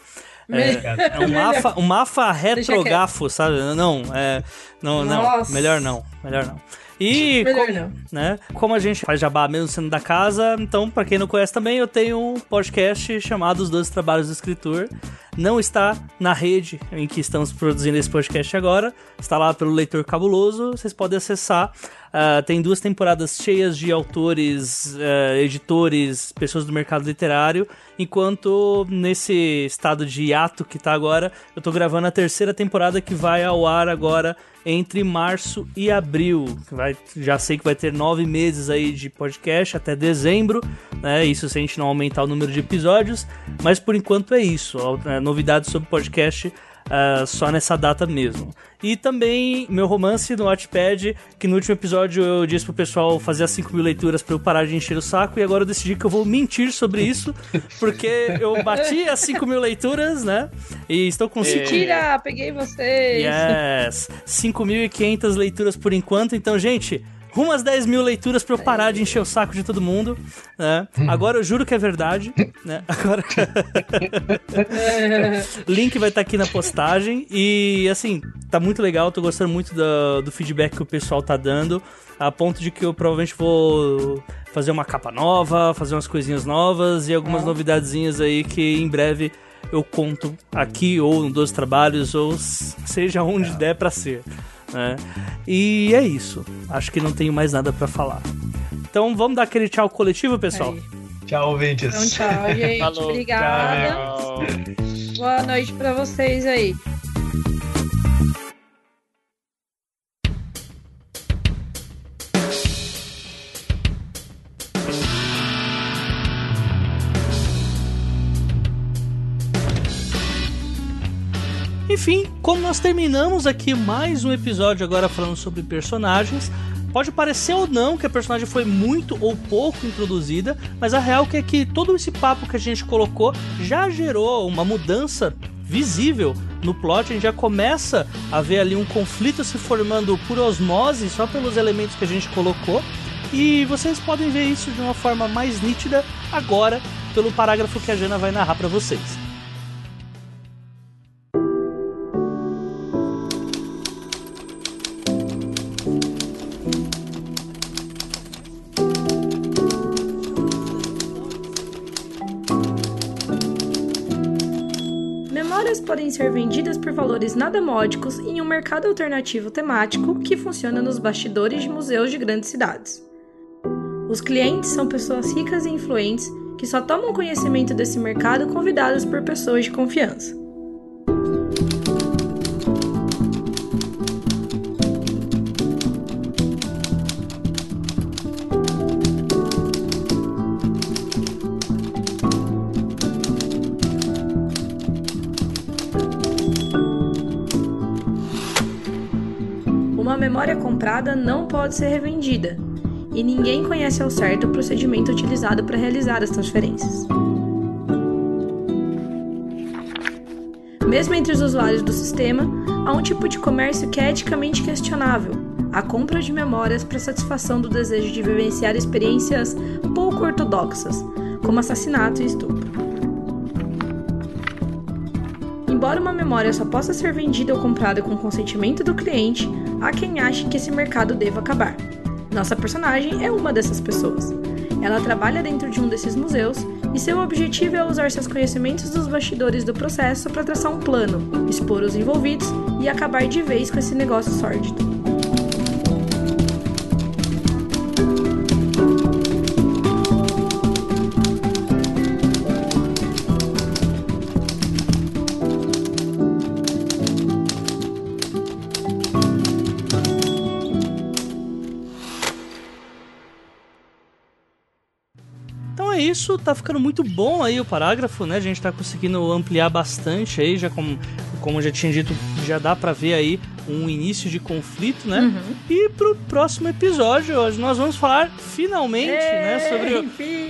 É, é um mafa, um mafa retrogafo, sabe? Não, é, não, não, melhor não, melhor não. E Melhor como, não. né, como a gente faz jabá mesmo sendo da casa, então pra quem não conhece também, eu tenho um podcast chamado Os Doze Trabalhos do Escritor. Não está na rede em que estamos produzindo esse podcast agora, está lá pelo Leitor Cabuloso, vocês podem acessar. Ah, tem duas temporadas cheias de autores, eh, editores, pessoas do mercado literário, enquanto nesse estado de hiato que tá agora, eu tô gravando a terceira temporada que vai ao ar agora entre março e abril. Vai, já sei que vai ter nove meses aí de podcast até dezembro, né? Isso se a gente não aumentar o número de episódios, mas por enquanto é isso. É, novidades sobre podcast ah, só nessa data mesmo. E também meu romance no Wattpad, que no último episódio eu disse pro pessoal fazer as 5 mil leituras pra eu parar de encher o saco, e agora eu decidi que eu vou mentir sobre isso, porque eu bati as 5 mil leituras, né? E estou com Mentira, peguei vocês. Yes! 5.500 leituras por enquanto. Então, gente, rumo às 10 mil leituras pra eu parar de encher o saco de todo mundo. Né? Agora eu juro que é verdade. Né? Agora. Link vai estar aqui na postagem. E, assim, tá muito legal. Tô gostando muito do, do feedback que o pessoal tá dando. A ponto de que eu provavelmente vou fazer uma capa nova, fazer umas coisinhas novas e algumas novidadezinhas aí que em breve eu conto aqui ou no Dois Trabalhos ou seja onde der pra ser. Né? E é isso. Acho que não tenho mais nada pra falar. Então vamos dar aquele tchau coletivo, pessoal? Aí. Tchau, ouvintes. Então, tchau, gente. Falou. Obrigada. Tchau. Boa noite pra vocês aí. Enfim, como nós terminamos aqui mais um episódio agora falando sobre personagens, pode parecer ou não que a personagem foi muito ou pouco introduzida, mas a real é que todo esse papo que a gente colocou já gerou uma mudança visível no plot, a gente já começa a ver ali um conflito se formando por osmose, só pelos elementos que a gente colocou, e vocês podem ver isso de uma forma mais nítida agora pelo parágrafo que a Jana vai narrar pra vocês. Podem ser vendidas por valores nada módicos em um mercado alternativo temático que funciona nos bastidores de museus de grandes cidades. Os clientes são pessoas ricas e influentes que só tomam conhecimento desse mercado convidadas por pessoas de confiança. Uma memória comprada não pode ser revendida, e ninguém conhece ao certo o procedimento utilizado para realizar as transferências. Mesmo entre os usuários do sistema, há um tipo de comércio que é eticamente questionável: a compra de memórias para satisfação do desejo de vivenciar experiências pouco ortodoxas, como assassinato e estupro. Embora uma memória só possa ser vendida ou comprada com consentimento do cliente, há quem ache que esse mercado deva acabar. Nossa personagem é uma dessas pessoas. Ela trabalha dentro de um desses museus e seu objetivo é usar seus conhecimentos dos bastidores do processo para traçar um plano, expor os envolvidos e acabar de vez com esse negócio sórdido. Tá ficando muito bom aí o parágrafo, né? A gente tá conseguindo ampliar bastante aí, já como, como eu já tinha dito, já dá pra ver aí um início de conflito, né? E pro próximo episódio, hoje nós vamos falar finalmente, né, sobre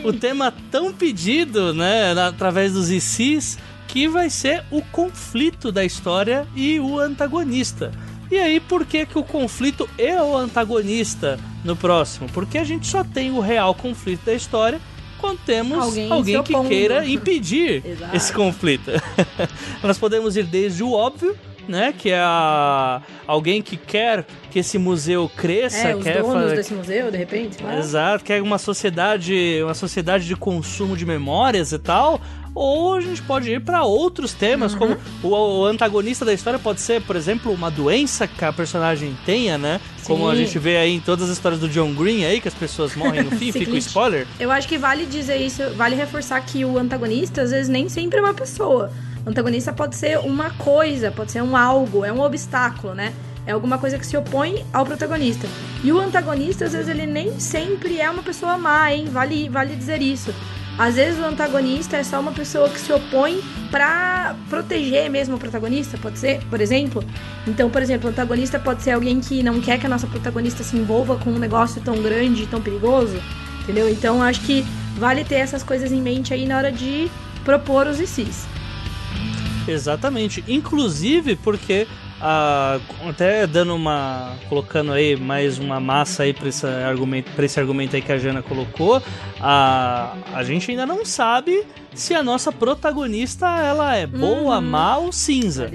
o, o tema tão pedido, né, através dos ICs, que que vai ser o conflito da história e o antagonista. E aí, por que, que o conflito é o antagonista no próximo? Porque a gente só tem o real conflito da história quando temos alguém, alguém que queira impedir esse conflito. Nós podemos ir desde o óbvio, né? Que é a... alguém que quer que esse museu cresça, é, os quer donos fazer... desse museu, de repente. Exato, quer uma sociedade, uma sociedade de consumo de memórias e tal, ou a gente pode ir para outros temas, uhum. como o, o, antagonista da história pode ser, por exemplo, uma doença que a personagem tenha, né? Sim. Como a gente vê aí em todas as histórias do John Green aí, que as pessoas morrem no fim, fica o spoiler. Eu acho que vale dizer isso, vale reforçar que o antagonista às vezes nem sempre é uma pessoa. O antagonista pode ser uma coisa, pode ser um algo, é um obstáculo, né? É alguma coisa que se opõe ao protagonista. E o antagonista, às vezes, ele nem sempre é uma pessoa má, hein? Vale, vale dizer isso. Às vezes o antagonista é só uma pessoa que se opõe para proteger mesmo o protagonista, pode ser, por exemplo. Então, por exemplo, o antagonista pode ser alguém que não quer que a nossa protagonista se envolva com um negócio tão grande, tão perigoso, entendeu? Então, acho que vale ter essas coisas em mente aí na hora de propor os ICs. Exatamente. Inclusive porque ah, até dando uma. colocando aí mais uma massa aí para esse argumento, para esse argumento aí que a Jana colocou, a, a gente ainda não sabe se a nossa protagonista ela é boa, uhum. má ou cinza.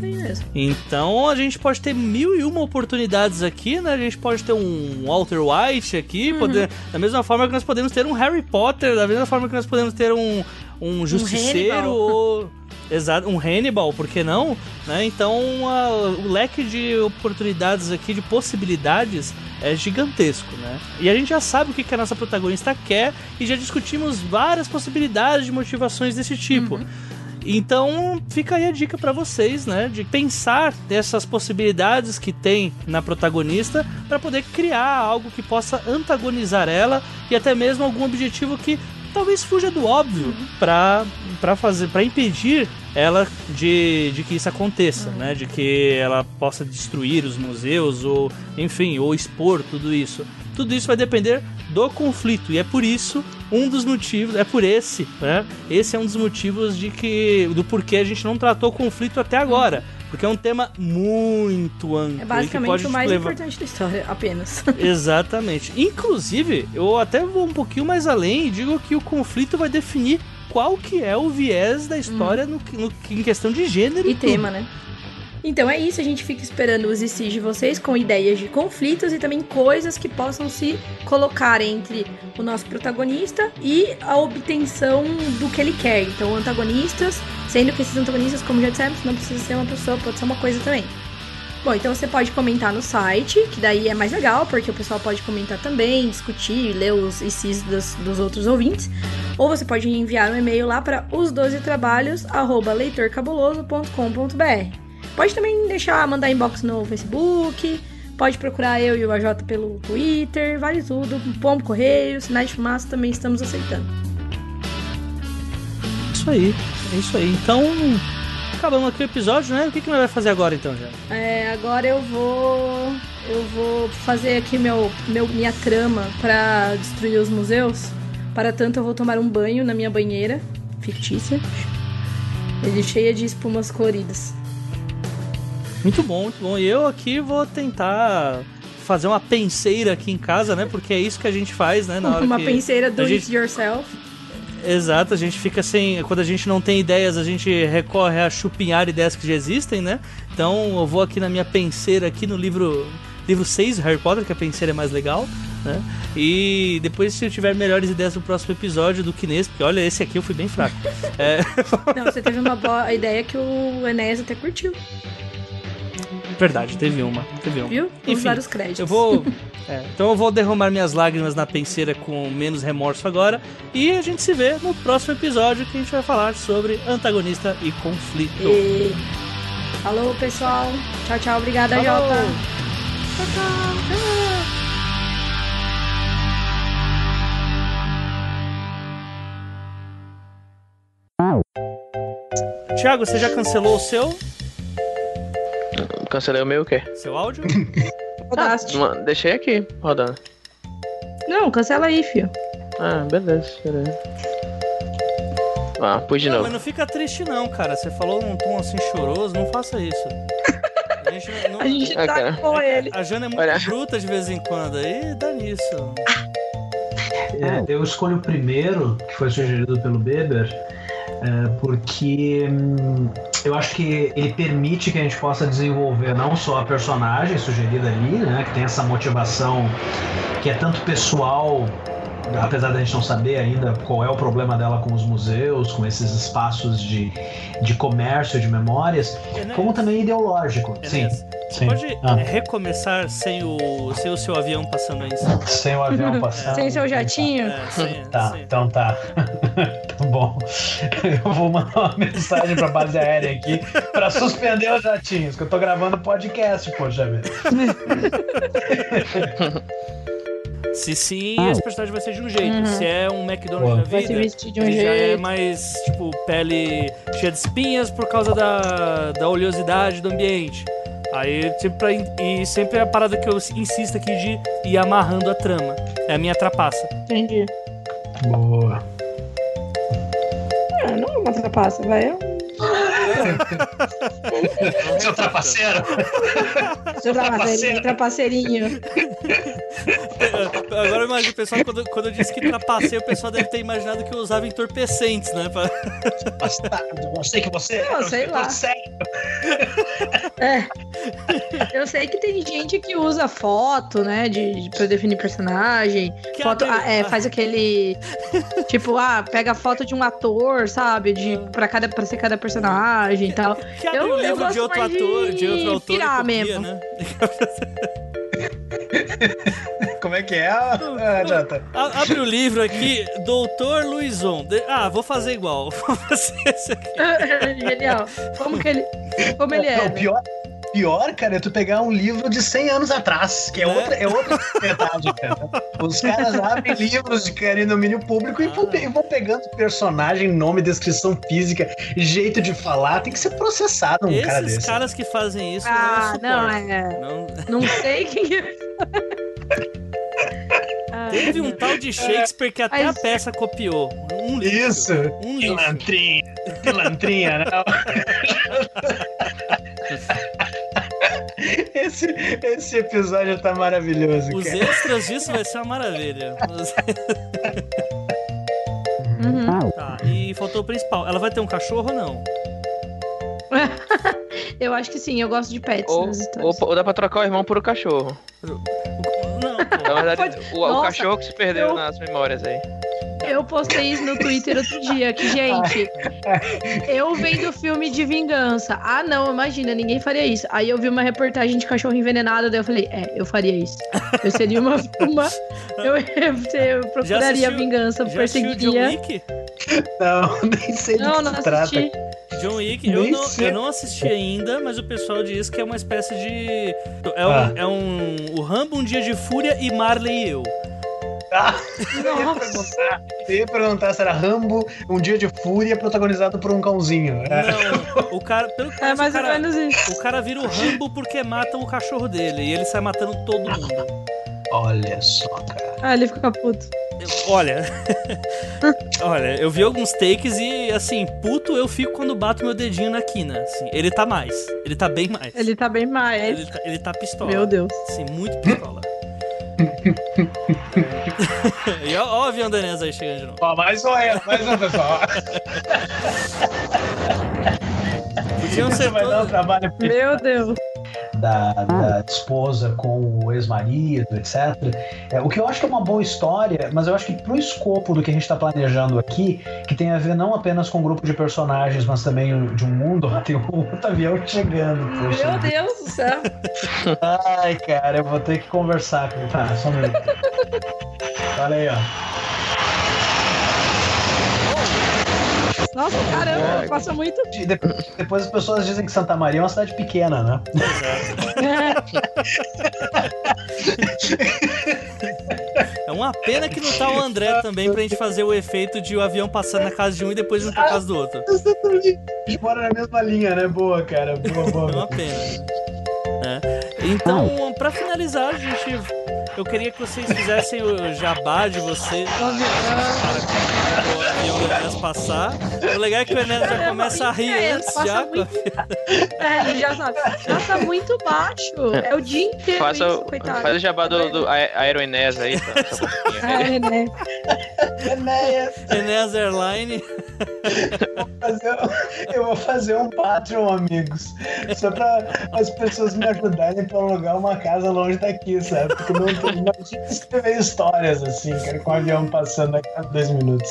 mesmo. Então a gente pode ter mil e uma oportunidades aqui, né? A gente pode ter um Walter White aqui, uhum. poder, da mesma forma que nós podemos ter um Harry Potter, da mesma forma que nós podemos ter um, um justiceiro um ou Exato, um Hannibal, por que não? Né? Então a, o leque de oportunidades aqui, de possibilidades, é gigantesco, né? E a gente já sabe o que, que a nossa protagonista quer e já discutimos várias possibilidades de motivações desse tipo. Uhum. Então fica aí a dica para vocês, né, de pensar dessas possibilidades que tem na protagonista para poder criar algo que possa antagonizar ela e até mesmo algum objetivo que talvez fuja do óbvio uhum. para para fazer para impedir ela de, de que isso aconteça, uhum. né? De que ela possa destruir os museus ou, enfim, ou expor tudo isso. Tudo isso vai depender do conflito e é por isso um dos motivos, é por esse, né? Esse é um dos motivos de que do porquê a gente não tratou o conflito até agora. Uhum. Porque é um tema muito amplo. É basicamente o mais levar... importante da história, apenas. Exatamente. Inclusive, eu até vou um pouquinho mais além e digo que o conflito vai definir qual que é o viés da história hum. no, no, em questão de gênero e, e tema, né? Então é isso, a gente fica esperando os ICs de vocês com ideias de conflitos e também coisas que possam se colocar entre o nosso protagonista e a obtenção do que ele quer. Então, antagonistas, sendo que esses antagonistas, como já dissemos, não precisa ser uma pessoa, pode ser uma coisa também. Bom, então você pode comentar no site, que daí é mais legal, porque o pessoal pode comentar também, discutir, ler os ICs dos, dos outros ouvintes. Ou você pode enviar um e-mail lá para os 12 trabalhos@leitorcabuloso.com.br. Pode também deixar, mandar inbox no Facebook, pode procurar eu e o AJ pelo Twitter, vale tudo, pombo correio, sinais de fumaça também estamos aceitando. Isso aí, é isso aí. Então, acabamos aqui o episódio, né? O que, que nós vai fazer agora então, já? É, agora eu vou. Eu vou fazer aqui meu, meu, minha trama para destruir os museus. Para tanto, eu vou tomar um banho na minha banheira, fictícia. Ele cheia de espumas coloridas. Muito bom, muito bom. E eu aqui vou tentar fazer uma penseira aqui em casa, né? Porque é isso que a gente faz, né? Na hora uma penseira do it yourself. Exato, a gente fica sem. Quando a gente não tem ideias, a gente recorre a chupinhar ideias que já existem, né? Então eu vou aqui na minha penseira, aqui no livro livro 6, Harry Potter, que a penseira é mais legal, né? E depois, se eu tiver melhores ideias no próximo episódio do que nesse, porque olha, esse aqui eu fui bem fraco. é... Não, você teve uma boa ideia que o Enéas até curtiu. Verdade, teve uma. Teve uma. Viu? Vamos Enfim, dar os créditos. Eu vou. É, então eu vou derramar minhas lágrimas na penseira com menos remorso agora. E a gente se vê no próximo episódio que a gente vai falar sobre antagonista e conflito. E... Falou, pessoal. Tchau, tchau. Obrigada, Falou. Jota. Tchau, tchau. Tiago, você já cancelou o seu? Cancelei o meu o quê? Seu áudio? Rodaste. Ah, deixei aqui, rodando. Não, cancela aí, filho. Ah, beleza, beleza. Ah, pus de Não, novo. mas não fica triste não, cara. Você falou num tom assim choroso, não faça isso. A gente, não- A gente Ah, tá com ele. a Jana é muito Olha. bruta de vez em quando, aí dá nisso. É, eu escolho o primeiro, que foi sugerido pelo Beber, porque hum, eu acho que ele permite que a gente possa desenvolver não só a personagem sugerida ali, né, que tem essa motivação que é tanto pessoal, apesar da gente não saber ainda qual é o problema dela com os museus, com esses espaços de, de comércio de memórias, como também ideológico. Sim, sim. pode Ah. recomeçar sem o, sem o seu avião passando aí em cima? Sem o avião passando. Sem seu jatinho. É, sem, Tá, sem. então tá. tá bom. Eu vou mandar uma mensagem pra base aérea aqui pra suspender os jatinhos, que eu tô gravando podcast, poxa vida. Se sim, esse personagem vai ser de um jeito. Uhum. Se é um McDonald's Boa. da Vai se vida, um ele já é jeito. mais, tipo, pele cheia de espinhas por causa da, da oleosidade do ambiente. Aí, tipo, pra, e sempre é a parada que eu insisto aqui de ir amarrando a trama. É a minha trapaça. Entendi. Boa. Ah, não é uma trapaça, vai. É um Seu trapaceiro. seu trapaceirinho, trapaceirinho. Agora imagina o pessoal, quando, quando eu disse que trapacei, o pessoal deve ter imaginado que eu usava entorpecentes, né? Pra- Bastardo, eu sei que você Não, é um sei lá. É. Eu sei que tem gente que usa foto, né, de, de pra definir personagem. Que foto, abelha- ah, é, faz aquele tipo, ah, pega a foto de um ator, sabe, de para cada para ser cada personagem e tal. Que abre Eu- o eu livro de outro ator, de de outro autor pirar copia, mesmo. né? Como é que é, ah, Jota? A- Abre o livro aqui, Doutor Luizon. Ah, vou fazer igual. Vou fazer esse aqui. Genial. Como que ele como ele é? Não, né? pior, pior, cara, é tu pegar um livro de 100 anos atrás, que é Né? outra, é outra verdade, cara. Os caras abrem livros de cara domínio público e vão, pe- vão pegando personagem, nome, descrição física, jeito de falar. Tem que ser processado um cara Esses desse. caras que fazem isso Ah, não não, é. Não- Não sei quem é. Ah, Teve um tal de Shakespeare que até a peça copiou. Um lixo. Isso! Um lixo. Pilantrinha, pilantrinha, não. Esse, esse episódio tá maravilhoso, Os cara. extras disso vai ser uma maravilha. Uhum. Tá, e faltou o principal. Ela vai ter um cachorro ou não? Eu acho que sim, eu gosto de pets Ou, nas ou, ou dá pra trocar o irmão por o cachorro. Não, Na pô. verdade, o, o Nossa, cachorro que se perdeu eu- nas memórias aí. Eu postei isso no Twitter outro dia, que, gente, eu vendo filme de vingança. Ah, não, imagina, ninguém faria isso. Aí eu vi uma reportagem de cachorro envenenado, daí eu falei, é, eu faria isso. Eu seria uma. uma eu, eu procuraria assistiu- vingança, Já assistiu John perseguiria. Wick? Não, nem sei Não, que não se trata. assisti. John Wick, eu não, eu não assisti ainda, mas o pessoal diz que é uma espécie de. É um. Ah. É um o Rambo um dia de fúria e Marley e eu. Eu ia Nossa. perguntar, eu ia perguntar se era Rambo, Um Dia de Fúria, protagonizado por um cãozinho. É. Não, o cara. Pelo que É mais ou menos isso. o cara vira o Rambo porque matam o cachorro dele. E ele sai matando todo mundo. Olha só, cara. Ah, ele fica puto. Eu- Olha. olha, eu vi alguns takes e assim, puto eu fico quando bato meu dedinho na quina. Assim, ele tá mais. Ele tá bem mais. Ele tá bem mais. Ele tá, ele tá pistola. Meu Deus. Sim, muito pistola. e ó, ó o avião da Inês aí chegando de novo. Ó, mais um aí, mais um, pessoal. Podiam ser vai dar um todos. trabalho Meu Deus. Da, da esposa com o ex-marido, etc. É, o que eu acho que é uma boa história, mas eu acho que pro escopo do que a gente está planejando aqui, que tem a ver não apenas com um grupo de personagens, mas também de um mundo, tem um outro avião chegando. Poxa. Meu Deus do céu. Ai, cara, eu vou ter que conversar com ele. Tá, só um minuto. Olha aí, ó. Nossa, caramba, passa muito. De- de- depois as pessoas dizem que Santa Maria é uma cidade pequena, né? É uma pena que não tá o André também pra gente fazer o efeito de o avião passar na casa de um e depois ir pra casa do outro. A gente mora na mesma linha, né? Boa, cara. Boa, É boa. uma pena. né? Então, pra finalizar, a gente. Eu queria que vocês fizessem o jabá de vocês para o avião do Enéas passar. O legal é que o Enéas já começa a rir É, antes, passa já. muito- É, ele já sabe. Já tá muito baixo. É o dia inteiro Faça, isso, o- coitado. faz o jabá do, do Ae- Aeroenés aí, tá? Né? Enéas, Enéas Airline. fazer eu vou fazer um Patreon, amigos. Só pra as pessoas me ajudarem pra alugar uma casa longe daqui, sabe? Porque não. Imagina escrever histórias assim, cara, com o avião passando a cada dois minutos.